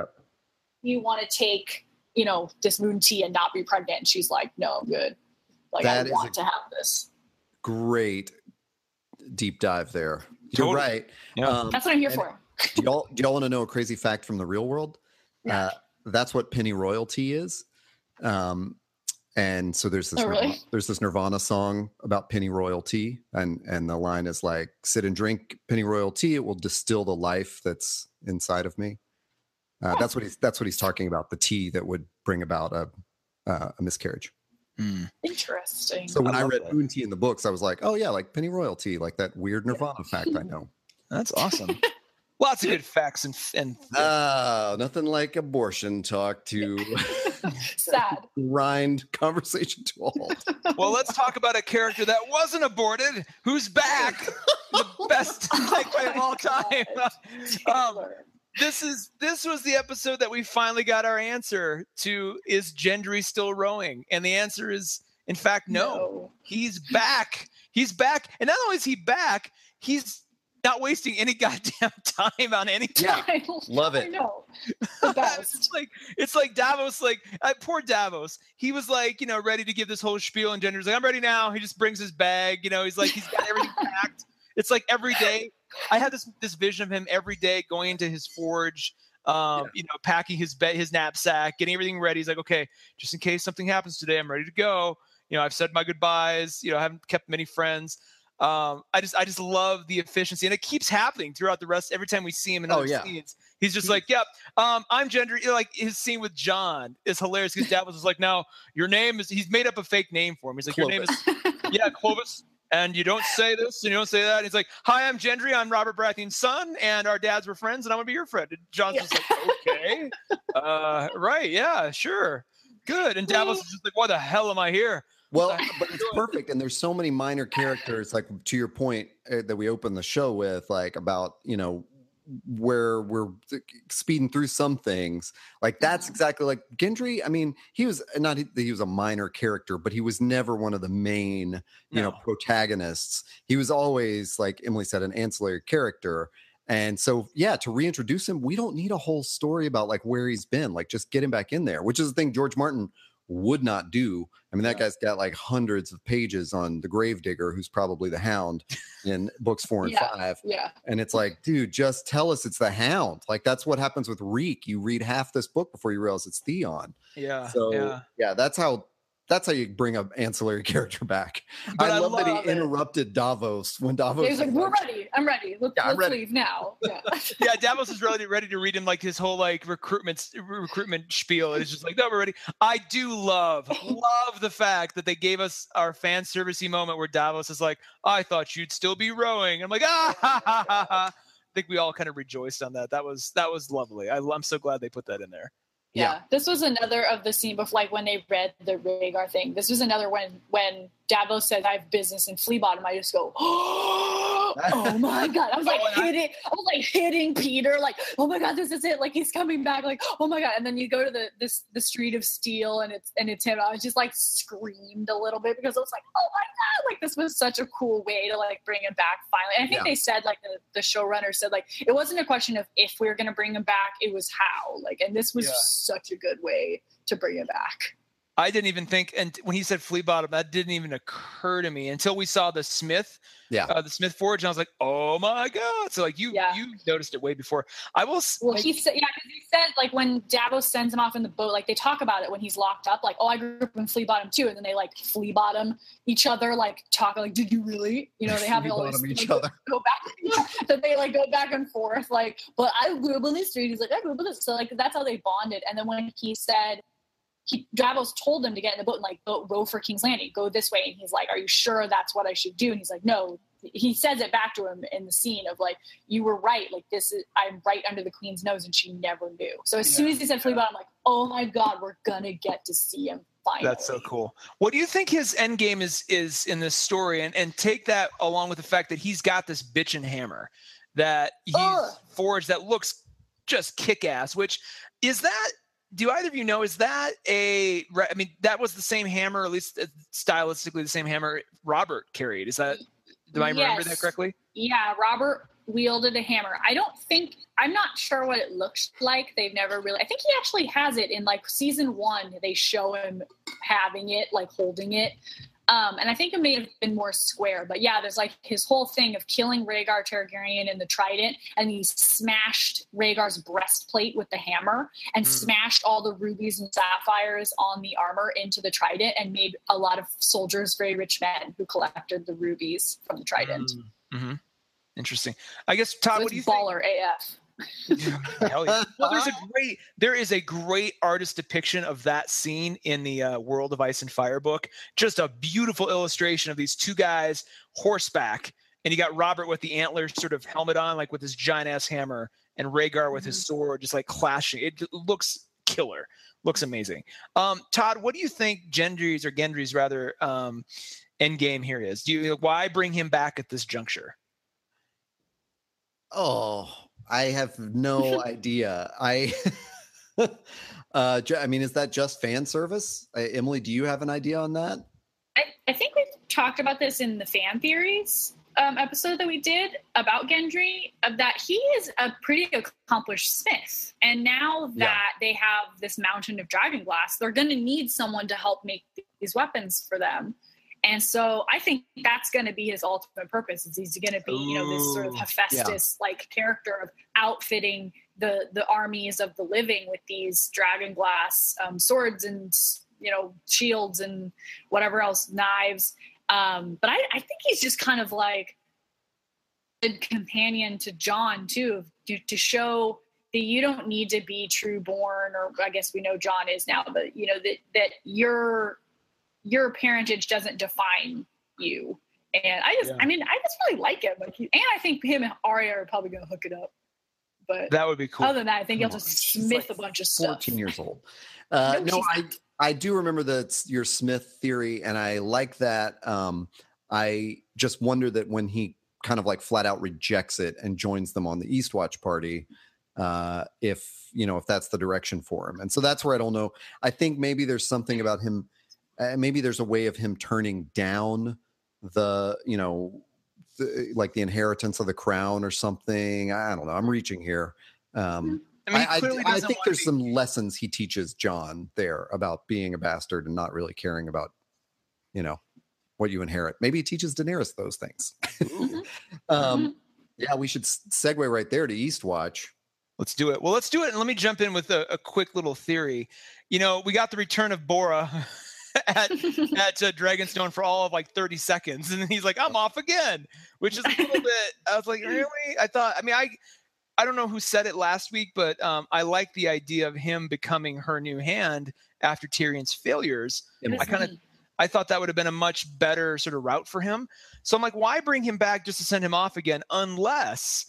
Speaker 3: you want to take, you know, this moon tea and not be pregnant? And she's like, no, I'm good. Like that I want to have this.
Speaker 2: Great deep dive there. You're totally. right.
Speaker 3: Yeah. Um, that's what I'm here for.
Speaker 2: do y'all do y'all want to know a crazy fact from the real world? Yeah. Uh, that's what pennyroyal tea is. Um, and so there's this oh, Nirvana, there's this Nirvana song about pennyroyal tea, and and the line is like, "Sit and drink pennyroyal tea; it will distill the life that's inside of me." Uh, that's what he's that's what he's talking about. The tea that would bring about a uh, a miscarriage.
Speaker 3: Mm. Interesting.
Speaker 2: So when I, I read Moon Tea in the books, I was like, oh yeah, like pennyroyal tea, like that weird Nirvana yeah. fact I [LAUGHS] know.
Speaker 1: That's awesome. Lots of good facts and and
Speaker 2: uh, nothing like abortion talk to [LAUGHS]
Speaker 3: sad
Speaker 2: grind conversation to a halt.
Speaker 1: Well, let's talk about a character that wasn't aborted, who's back, the [LAUGHS] best [LAUGHS] segue of all time. Um, this is this was the episode that we finally got our answer to is Gendry still rowing? And the answer is in fact no. no. He's back. He's back. And not only is he back, he's not wasting any [LAUGHS] goddamn time on anything.
Speaker 2: Yeah, [LAUGHS] love it.
Speaker 3: No, [LAUGHS] it's
Speaker 1: like it's like Davos. Like uh, poor Davos. He was like you know ready to give this whole spiel, and Gendry's like I'm ready now. He just brings his bag. You know, he's like he's got everything packed. It's like every day I had this this vision of him every day going into his forge, um, yeah. you know, packing his bed, his knapsack, getting everything ready. He's like, okay, just in case something happens today, I'm ready to go. You know, I've said my goodbyes. You know, I haven't kept many friends. Um, I just I just love the efficiency, and it keeps happening throughout the rest. Every time we see him in oh, other oh, yeah. scenes, he's just like, "Yep, um, I'm Gendry." Like his scene with Jon is hilarious because Dad was like, "Now your name is." He's made up a fake name for him. He's like, Clovis. "Your name is yeah, Clovis." and you don't say this and you don't say that. And he's like, "Hi, I'm Gendry. I'm Robert Baratheon's son, and our dads were friends, and I'm gonna be your friend." And Jon's yeah. just like, "Okay, uh, right, yeah, sure, good." And Davos is just like, "Why the hell am I here?"
Speaker 2: Well, but it's [LAUGHS] perfect, and there's so many minor characters. Like to your point uh, that we opened the show with, like about you know where we're speeding through some things. Like that's mm-hmm. exactly like Gendry. I mean, he was not he was a minor character, but he was never one of the main, you no. know, protagonists. He was always like Emily said, an ancillary character. And so, yeah, to reintroduce him, we don't need a whole story about like where he's been. Like, just get him back in there, which is the thing George Martin would not do. I mean, that guy's got like hundreds of pages on the Gravedigger, who's probably the Hound in books four and
Speaker 3: yeah.
Speaker 2: five.
Speaker 3: Yeah.
Speaker 2: And it's like, dude, just tell us it's the Hound. Like that's what happens with Reek. You read half this book before you realize it's Theon.
Speaker 1: Yeah.
Speaker 2: So
Speaker 1: yeah,
Speaker 2: yeah that's how that's how you bring an ancillary [LAUGHS] character back. I, I love, love, that he it. interrupted Davos when Davos.
Speaker 3: He's like, "We're ready. I'm ready. Let's, yeah, let's ready. leave now." [LAUGHS] Yeah.
Speaker 1: yeah, Davos is ready ready to read him like his whole like recruitment recruitment spiel. And it's just like, "No, we're ready." I do love love the fact that they gave us our fan servicey moment where Davos is like, "I thought you'd still be rowing." I'm like, [LAUGHS] ah. Ha, ha, ha, I think we all kind of rejoiced on that. That was that was lovely. I, I'm so glad they put that in there.
Speaker 3: Yeah. yeah. This was another of the scene before, like when they read the Rhaegar thing. This was another when when Davos said, "I have business in Fleabottom." I just go, [GASPS] "Oh [LAUGHS] Oh my god!" I was like oh, hitting, I was like hitting Peter, like, "Oh my god, this is it!" Like he's coming back, like, "Oh my god!" And then you go to the this the Street of Steel, and it's and it's him. I was just like screamed a little bit because I was like, "Oh my god!" Like this was such a cool way to like bring him back finally. And I think yeah. they said like the, the showrunner said like it wasn't a question of if we were going to bring him back, it was how. Like, and this was yeah. such a good way to bring him back.
Speaker 1: I didn't even think, and when he said flea bottom, that didn't even occur to me until we saw the Smith,
Speaker 2: yeah,
Speaker 1: uh, the Smith Forge, and I was like, oh my god! So like you, yeah. you noticed it way before I will.
Speaker 3: Well,
Speaker 1: like,
Speaker 3: he said, yeah, because he said like when Davos sends him off in the boat, like they talk about it when he's locked up, like, oh, I grew up in flea bottom too, and then they like flea bottom each other, like talk like, did you really? You know, they have all this each like, other. go back, [LAUGHS] so they like go back and forth, like, but I grew up in the street. He's like, I grew up in this, so like that's how they bonded. And then when he said he Davos told him to get in the boat and like go row for King's Landing, go this way. And he's like, Are you sure that's what I should do? And he's like, No. He says it back to him in the scene of like, You were right. Like this is I'm right under the Queen's nose, and she never knew. So as yeah, soon as he said yeah. Fleabot, I'm like, Oh my God, we're gonna get to see him Finally.
Speaker 1: That's so cool. What do you think his end game is is in this story? And and take that along with the fact that he's got this bitch and hammer that he's Ugh. forged that looks just kick ass. Which is that do either of you know is that a i mean that was the same hammer at least uh, stylistically the same hammer robert carried is that do i yes. remember that correctly?
Speaker 3: Yeah robert wielded a hammer. I don't think i'm not sure what it looks like they've never really i think he actually has it in like season one they show him having it like holding it um, and I think it may have been more square, but yeah, there's like his whole thing of killing Rhaegar Targaryen in the Trident, and he smashed Rhaegar's breastplate with the hammer and mm. smashed all the rubies and sapphires on the armor into the Trident, and made a lot of soldiers very rich men who collected the rubies from the Trident.
Speaker 1: Mm. Mm-hmm. Interesting. I guess Todd, what do you
Speaker 3: baller think? AF.
Speaker 1: Hell yeah. [LAUGHS] Well, there's a great there is a great artist depiction of that scene in the uh, World of Ice and Fire book. Just a beautiful illustration of these two guys horseback, and you got Robert with the antler sort of helmet on, like with his giant ass hammer, and Rhaegar with mm-hmm. his sword, just like clashing. It looks killer. Looks amazing. Um, Todd, what do you think Gendry's or Gendry's rather um, end game here is? Do you why bring him back at this juncture?
Speaker 2: Oh, I have no [LAUGHS] idea. I [LAUGHS] uh I mean is that just fan service? Uh, Emily, do you have an idea on that?
Speaker 3: I, I think we talked about this in the fan theories um, episode that we did about Gendry, uh, that he is a pretty accomplished smith. And now that yeah. they have this mountain of dragon glass, they're going to need someone to help make these weapons for them. And so I think that's going to be his ultimate purpose. Is he's going to be, you know, this sort of Hephaestus like yeah. character of outfitting the the armies of the living with these dragon glass um, swords and you know shields and whatever else, knives. Um, but I, I think he's just kind of like a companion to Jon too, to, to show that you don't need to be true born, or I guess we know Jon is now, but you know that that you're your parentage doesn't define you. And I just, yeah. I mean, I just really like him. Like, he, and I think him and Arya are probably going to hook it up. But
Speaker 1: that would be cool.
Speaker 3: Other than that, I think he'll just smith like a bunch of 14 stuff.
Speaker 2: Fourteen years old. [LAUGHS] Uh, no, no I I do remember that your Smith theory, and I like that. Um, I just wonder that when he kind of like flat out rejects it and joins them on the Eastwatch party, uh, if you know if that's the direction for him, and so that's where I don't know. I think maybe there's something about him uh, maybe there's a way of him turning down the you know the, like the inheritance of the crown or something i don't know i'm reaching here um mm-hmm. I, mean, I, I, I think there's be- some lessons he teaches Jon there about being a bastard and not really caring about, you know, what you inherit. Maybe he teaches Daenerys those things. Mm-hmm. [LAUGHS] um, mm-hmm. Yeah, we should segue right there to Eastwatch.
Speaker 1: Let's do it. Well, let's do it. And let me jump in with a, a quick little theory. You know, we got the return of Jorah [LAUGHS] at [LAUGHS] at uh, Dragonstone for all of like 30 seconds, and he's like, "I'm off again," which is a little [LAUGHS] bit. I was like, really? I thought. I mean, I I don't know who said it last week, but um, I like the idea of him becoming her new hand after Tyrion's failures. I kind of I thought that would have been a much better sort of route for him. So I'm like, why bring him back just to send him off again? Unless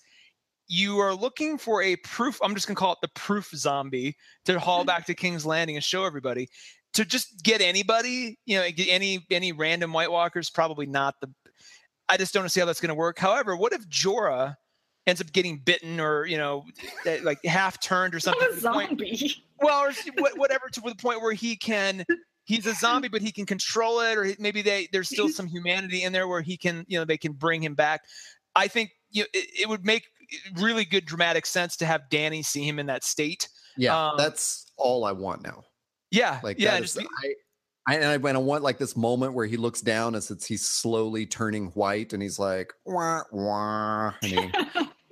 Speaker 1: you are looking for a proof. I'm just gonna call it the proof zombie to haul [LAUGHS] back to King's Landing and show everybody. To just get anybody, you know, any any random White Walkers, probably not the. I just don't see how that's going to work. However, what if Jorah ends up getting bitten or you know like half turned or something
Speaker 3: a zombie.
Speaker 1: Point, well or whatever to the point where he can he's a zombie but he can control it or maybe they there's still some humanity in there where he can you know they can bring him back i think you know, it, it would make really good dramatic sense to have Dany see him in that state
Speaker 2: yeah um, that's all i want now
Speaker 1: yeah
Speaker 2: like
Speaker 1: yeah
Speaker 2: just, I, I, and I, and I want like this moment where he looks down as it's he's slowly turning white and he's like wah wah and he,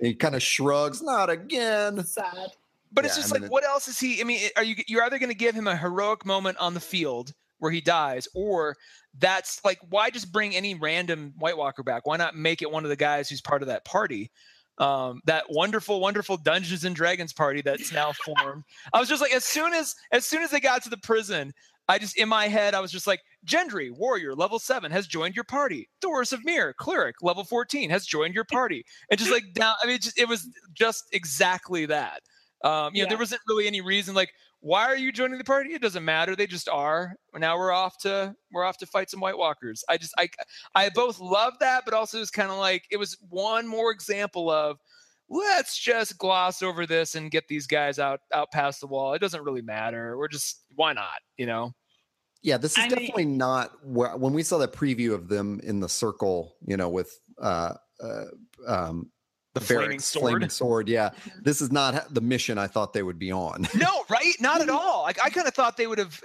Speaker 2: [LAUGHS] he kind of shrugs not again
Speaker 3: sad
Speaker 1: but yeah, it's just like, it, what else is he? I mean, are you you're either going to give him a heroic moment on the field where he dies, or that's like, why just bring any random White Walker back? Why not make it one of the guys who's part of that party? Um, that wonderful, wonderful Dungeons and Dragons party that's now [LAUGHS] formed. I was just like, as soon as as soon as they got to the prison, I just in my head, I was just like, Gendry, warrior, level seven, has joined your party. Thoros of Myr, cleric, level 14, has joined your party. And just like down, I mean, it, just, it was just exactly that. Um, you yeah. know, there wasn't really any reason like, why are you joining the party? It doesn't matter. They just are. Now we're off to we're off to fight some White Walkers. I just I I both love that, but also it's kind of like it was one more example of let's just gloss over this and get these guys out out past the wall. It doesn't really matter. We're just why not? You know.
Speaker 2: Yeah, this is I definitely mean, not where, when we saw that preview of them in the circle. You know, with uh, uh um
Speaker 1: the flaming sword.
Speaker 2: Flaming sword, yeah. [LAUGHS] Mm-hmm. This is not the mission I thought they would be on. [LAUGHS]
Speaker 1: no, right? Not at all. Like I kind of thought they would have.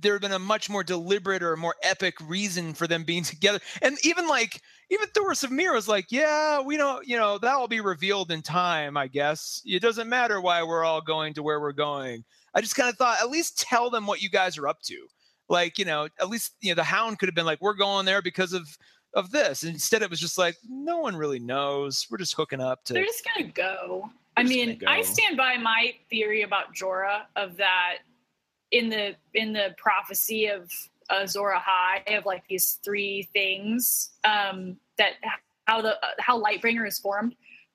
Speaker 1: There have been a much more deliberate or more epic reason for them being [LAUGHS] together, and even like even Thoros of Myr was like, yeah, we don't, you know, that will be revealed in time, I guess. It doesn't matter why we're all going to where we're going. I just kind of thought, at least tell them what you guys are up to. Like, you know, at least you know the Hound could have been like, we're going there because of of this. instead, it was just like no one really knows. We're just hooking up to.
Speaker 3: They're just gonna go. I mean, go. I stand by my theory about Jorah of that in the in the prophecy of Azor Ahai of like these three things um, that how the how Lightbringer is formed.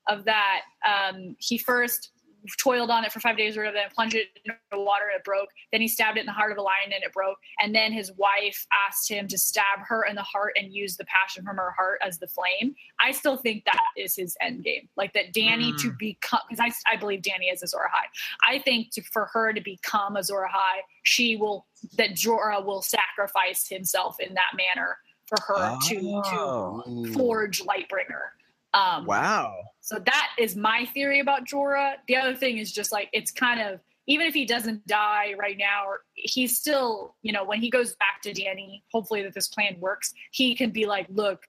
Speaker 3: Of that, um, he first toiled on it for five days or whatever, then plunged it in the water and it broke. Then he stabbed it in the heart of a lion and it broke. And then his wife asked him to stab her in the heart and use the passion from her heart as the flame. I still think that is his end game. Like that Dany mm. to become, because I, I believe Dany is Azor Ahai. I think to, for her to become Azor Ahai, she will, that Jorah will sacrifice himself in that manner for her oh. to, to forge Lightbringer.
Speaker 1: Um, wow.
Speaker 3: So that is my theory about Jorah. The other thing is just like it's kind of even if he doesn't die right now, or he's still, you know, when he goes back to Dany, hopefully that this plan works, he can be like, look,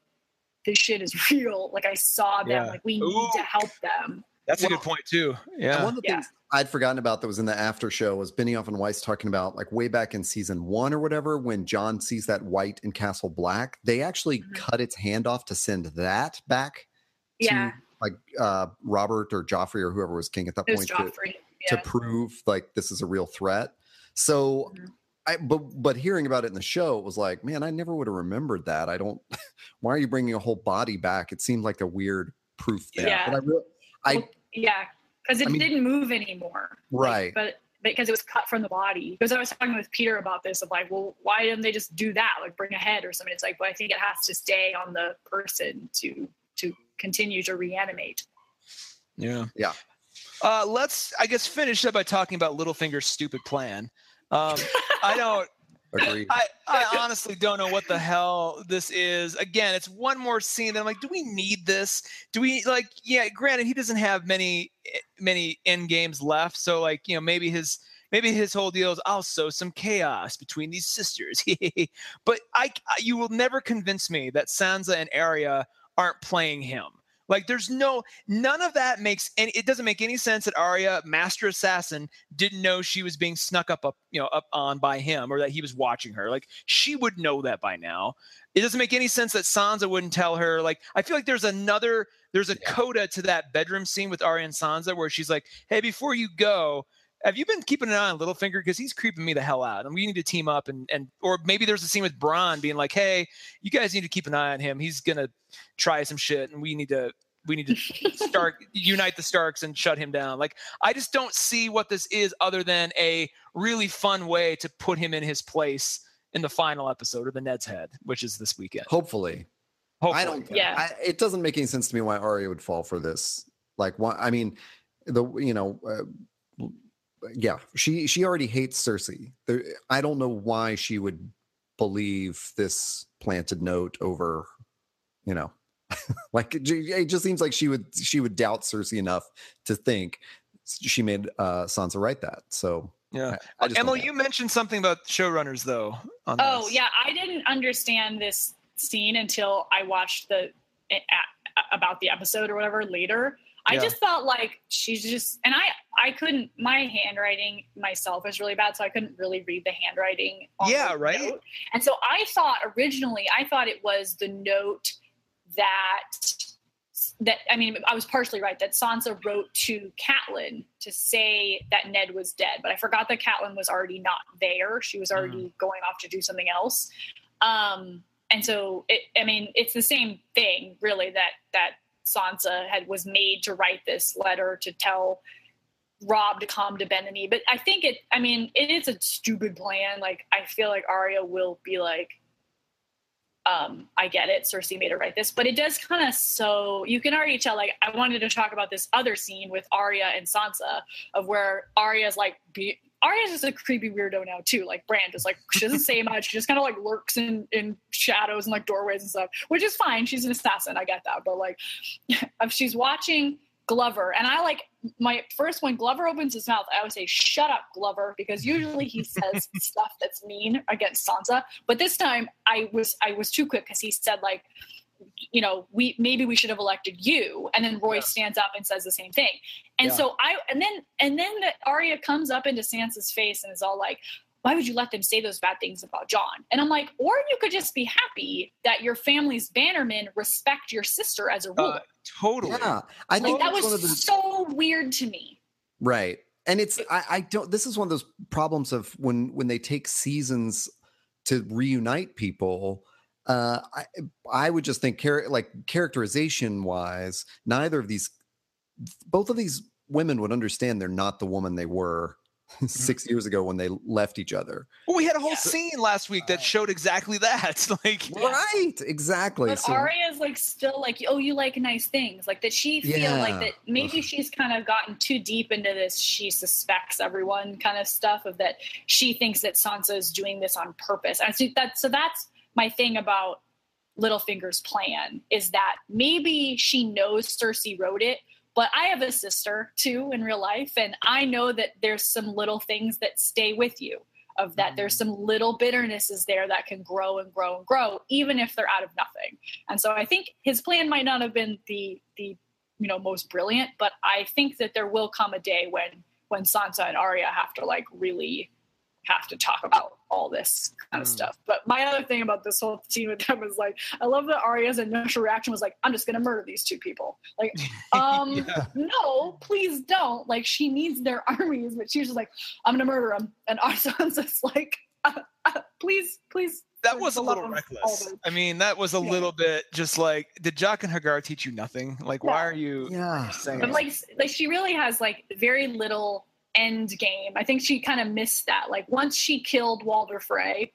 Speaker 3: this shit is [LAUGHS] real. Like I saw them. Yeah. Like we Ooh. need to help them.
Speaker 1: That's well, a good point too. Yeah.
Speaker 2: One of the yeah. things I'd forgotten about that was in the after show was Benioff and Weiss talking about like way back in season one or whatever when Jon sees that white in Castle Black, they actually mm-hmm. cut its hand off to send that back
Speaker 3: yeah.
Speaker 2: Like uh, Robert or Joffrey or whoever was king at that point to, yeah. to, prove like this is a real threat. So mm-hmm. I but but hearing about it in the show, it was like, man, I never would have remembered that. I don't. [LAUGHS] why are you bringing a whole body back? It seemed like a weird proof thing.
Speaker 3: Yeah.
Speaker 2: But I really, I
Speaker 3: well, yeah, because it I mean, didn't move anymore.
Speaker 2: Right.
Speaker 3: Like, but because it was cut from the body. Because I was talking with Peter about this of like, well, why didn't they just do that? Like bring a head or something. It's like, well, I think it has to stay on the person to to continue to reanimate.
Speaker 1: Yeah.
Speaker 2: Yeah.
Speaker 1: Uh, let's, I guess, finish up by talking about Littlefinger's stupid plan. Um, I don't. [LAUGHS]
Speaker 2: Agreed.
Speaker 1: I, I honestly don't know what the hell this is. Again, it's one more scene that I'm like, do we need this? Do we like? Yeah, granted, he doesn't have many many end games left, so like you know maybe his maybe his whole deal is I'll sow some chaos between these sisters. [LAUGHS] but I, you will never convince me that Sansa and Arya aren't playing him Like there's no none of that makes and it doesn't make any sense that Arya, master assassin, didn't know she was being snuck up up you know up on by him or that he was watching her. Like she would know that by now. It doesn't make any sense that Sansa wouldn't tell her. Like I feel like there's another there's a yeah. coda to that bedroom scene with Arya and Sansa where she's like, "Hey, before you go, have you been keeping an eye on Littlefinger because he's creeping me the hell out, and we need to team up and and or maybe there's a scene with Bronn being like, hey, you guys need to keep an eye on him. He's gonna try some shit, and we need to we need to start [LAUGHS] unite the Starks and shut him down. Like I just don't see what this is other than a really fun way to put him in his place in the final episode of the Ned's Head, which is this weekend.
Speaker 2: Hopefully. Hopefully. I don't. Yeah. I, it doesn't make any sense to me why Arya would fall for this. Like, why? I mean, the you know. Uh, yeah, she she already hates Cersei. There, I don't know why she would believe this planted note over, you know, [LAUGHS] like it, it just seems like she would she would doubt Cersei enough to think she made uh Sansa write that. So
Speaker 1: yeah, I, I Emily, you mentioned something about showrunners though.
Speaker 3: oh this. yeah, I didn't understand this scene until I watched the about the episode or whatever later. I yeah. just felt like she's just, and I, I couldn't. My handwriting myself is really bad, so I couldn't really read the handwriting.
Speaker 1: yeah, right.
Speaker 3: Note. And so I thought originally, I thought it was the note that that I mean, I was partially right that Sansa wrote to Catelyn to say that Ned was dead, but I forgot that Catelyn was already not there. She was already mm. going off to do something else. Um, and so, it, I mean, it's the same thing, really. That that Sansa had was made to write this letter to tell Robb to come to Bethany. But I think it. I mean, it is a stupid plan. Like I feel like Arya will be like, um, I get it. Cersei made her write this, but it does kind of so you can already tell. Like I wanted to talk about this other scene with Arya and Sansa of where Arya's like be, Arya's just a creepy weirdo now too. Like Bran is like she doesn't say much. She just kind of like lurks in in shadows and like doorways and stuff, which is fine. She's an assassin. I get that. But like, [LAUGHS] if she's watching Glover, and I like my first when Glover opens his mouth, I always say "Shut up, Glover," because usually he says [LAUGHS] stuff that's mean against Sansa. But this time, I was I was too quick because he said like you know, we maybe we should have elected you. And then Roy yeah. stands up and says the same thing. And yeah. so I and then and then the Arya comes up into Sansa's face and is all like, why would you let them say those bad things about Jon? And I'm like, or you could just be happy that your family's bannermen respect your sister as a ruler. Uh,
Speaker 1: totally.
Speaker 2: Yeah. I
Speaker 3: think that was the... so weird to me.
Speaker 2: Right. And it's I, I don't this is one of those problems of when when they take seasons to reunite people uh, I I would just think char- like characterization wise, neither of these, both of these women would understand they're not the woman they were [LAUGHS] mm-hmm. six years ago when they left each other.
Speaker 1: Well, we had a whole yeah. scene last week that showed exactly that. [LAUGHS] like,
Speaker 2: right, exactly.
Speaker 3: But so, Arya is like still like, oh, you like nice things, like that. She feel yeah. like that maybe Ugh. she's kind of gotten too deep into this. She suspects everyone kind of stuff of that. She thinks that Sansa is doing this on purpose. And so that so that's my thing about Littlefinger's plan is that maybe she knows Cersei wrote it, but I have a sister too in real life, and I know that there's some little things that stay with you. Of that, there's mm-hmm. some little bitternesses there that can grow and grow and grow, even if they're out of nothing. And so I think his plan might not have been the the you know most brilliant, but I think that there will come a day when when Sansa and Arya have to like really have to talk about all this kind of mm. stuff. But my other thing about this whole scene with them was like, I love that Arya's initial reaction was like, I'm just gonna murder these two people. Like, [LAUGHS] um, yeah. no, please don't. Like, she needs their [LAUGHS] armies, but she's just like, I'm gonna murder them. And Arsa's [LAUGHS] just like, uh, uh, please, please.
Speaker 1: That was a little reckless. I mean, that was a yeah. little bit just like, did Jaqen H'ghar teach you nothing? Like, yeah. why are you
Speaker 2: yeah.
Speaker 1: saying?
Speaker 3: But like, like she really has like very little end game. I think she kind of missed that. Like once she killed Walder Frey,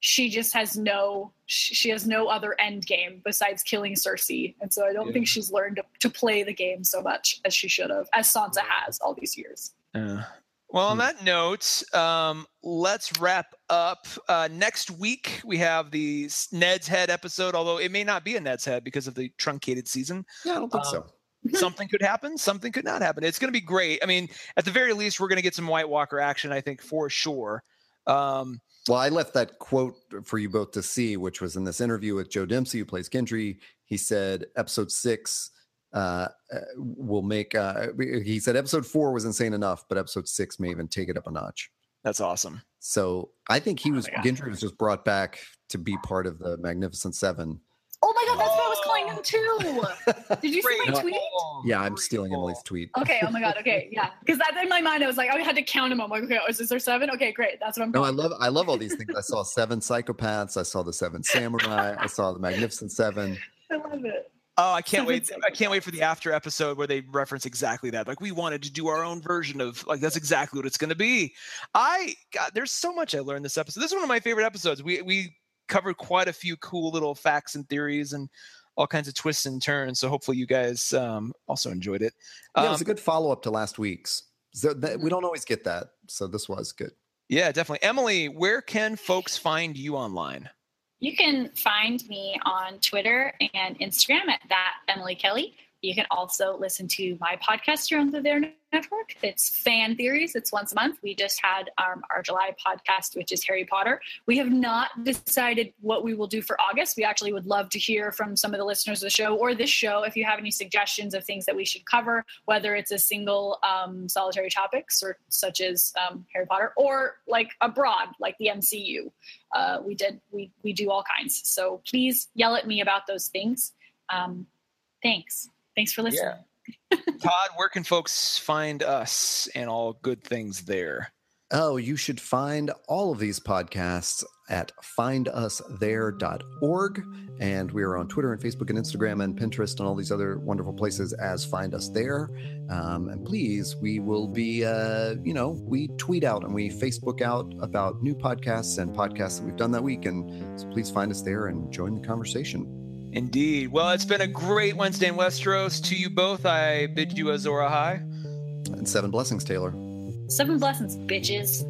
Speaker 3: she just has no she has no other end game besides killing Cersei. And so I don't yeah. think she's learned to, to, play the game so much as she should have, as Sansa has all these years.
Speaker 1: Yeah. Well, on hmm. that note, um, let's wrap up. Uh, next week, we have the Ned's Head episode, although it may not be a Ned's Head because of the truncated season.
Speaker 2: Yeah, I don't think um, so. [LAUGHS]
Speaker 1: something could happen, something could not happen. It's going to be great. I mean, at the very least, we're going to get some White Walker action, I think, for sure. Um,
Speaker 2: well, I left that quote for you both to see, which was in this interview with Joe Dempsie, who plays Gendry. He said, episode six uh, uh will make. Uh, he said episode four was insane enough, but episode six may even take it up a notch.
Speaker 1: That's awesome.
Speaker 2: So I think he oh was Gendry was just brought back to be part of the Magnificent Seven.
Speaker 3: Oh my god, that's what I was calling him too. [LAUGHS] Did you see my tweet?
Speaker 2: Yeah, I'm stealing Emily's tweet.
Speaker 3: Okay. Oh my god. Okay. [LAUGHS] Yeah. Because that's in my mind. I was like, I had to count them. I'm like, okay, oh, is there seven? Okay, great. That's what I'm.
Speaker 2: No, I love I love all these things. I [LAUGHS] saw seven psychopaths. I saw the seven samurai. I saw the Magnificent Seven.
Speaker 3: I love it.
Speaker 1: Oh, I can't wait! I can't wait for the after episode where they reference exactly that. Like we wanted to do our own version of like that's exactly what it's going to be. I God, there's so much I learned this episode. This is one of my favorite episodes. We we covered quite a few cool little facts and theories and all kinds of twists and turns. So hopefully you guys um, also enjoyed it.
Speaker 2: Um, yeah, it was a um, good follow up to last week's. So that, we don't always get that, so this was good.
Speaker 1: Yeah, definitely. Emily, where can folks find you online?
Speaker 3: You can find me on Twitter and Instagram at that Emily Kelly. You can also listen to my podcast here on the There Network. It's Fan Theories. It's once a month. We just had um, our July podcast, which is Harry Potter. We have not decided what we will do for August. We actually would love to hear from some of the listeners of the show or this show if you have any suggestions of things that we should cover, whether it's a single um, solitary topics or such as um, Harry Potter or like abroad, like the MCU. Uh, we did we we do all kinds. So please yell at me about those things. Um, thanks. Thanks for listening.
Speaker 1: Yeah. Todd, where can folks find us and all good things there?
Speaker 2: Oh, you should find all of these podcasts at findusthere.org. And we are on Twitter and Facebook and Instagram and Pinterest and all these other wonderful places as Find Us There. Um, and please, we will be, uh, you know, we tweet out and we Facebook out about new podcasts and podcasts that we've done that week. And so please find us there and join the conversation.
Speaker 1: Indeed. Well, it's been a great Wednesday in Westeros. To you both, I bid you Azor Ahai.
Speaker 2: And seven blessings, Taylor.
Speaker 3: Seven blessings, bitches.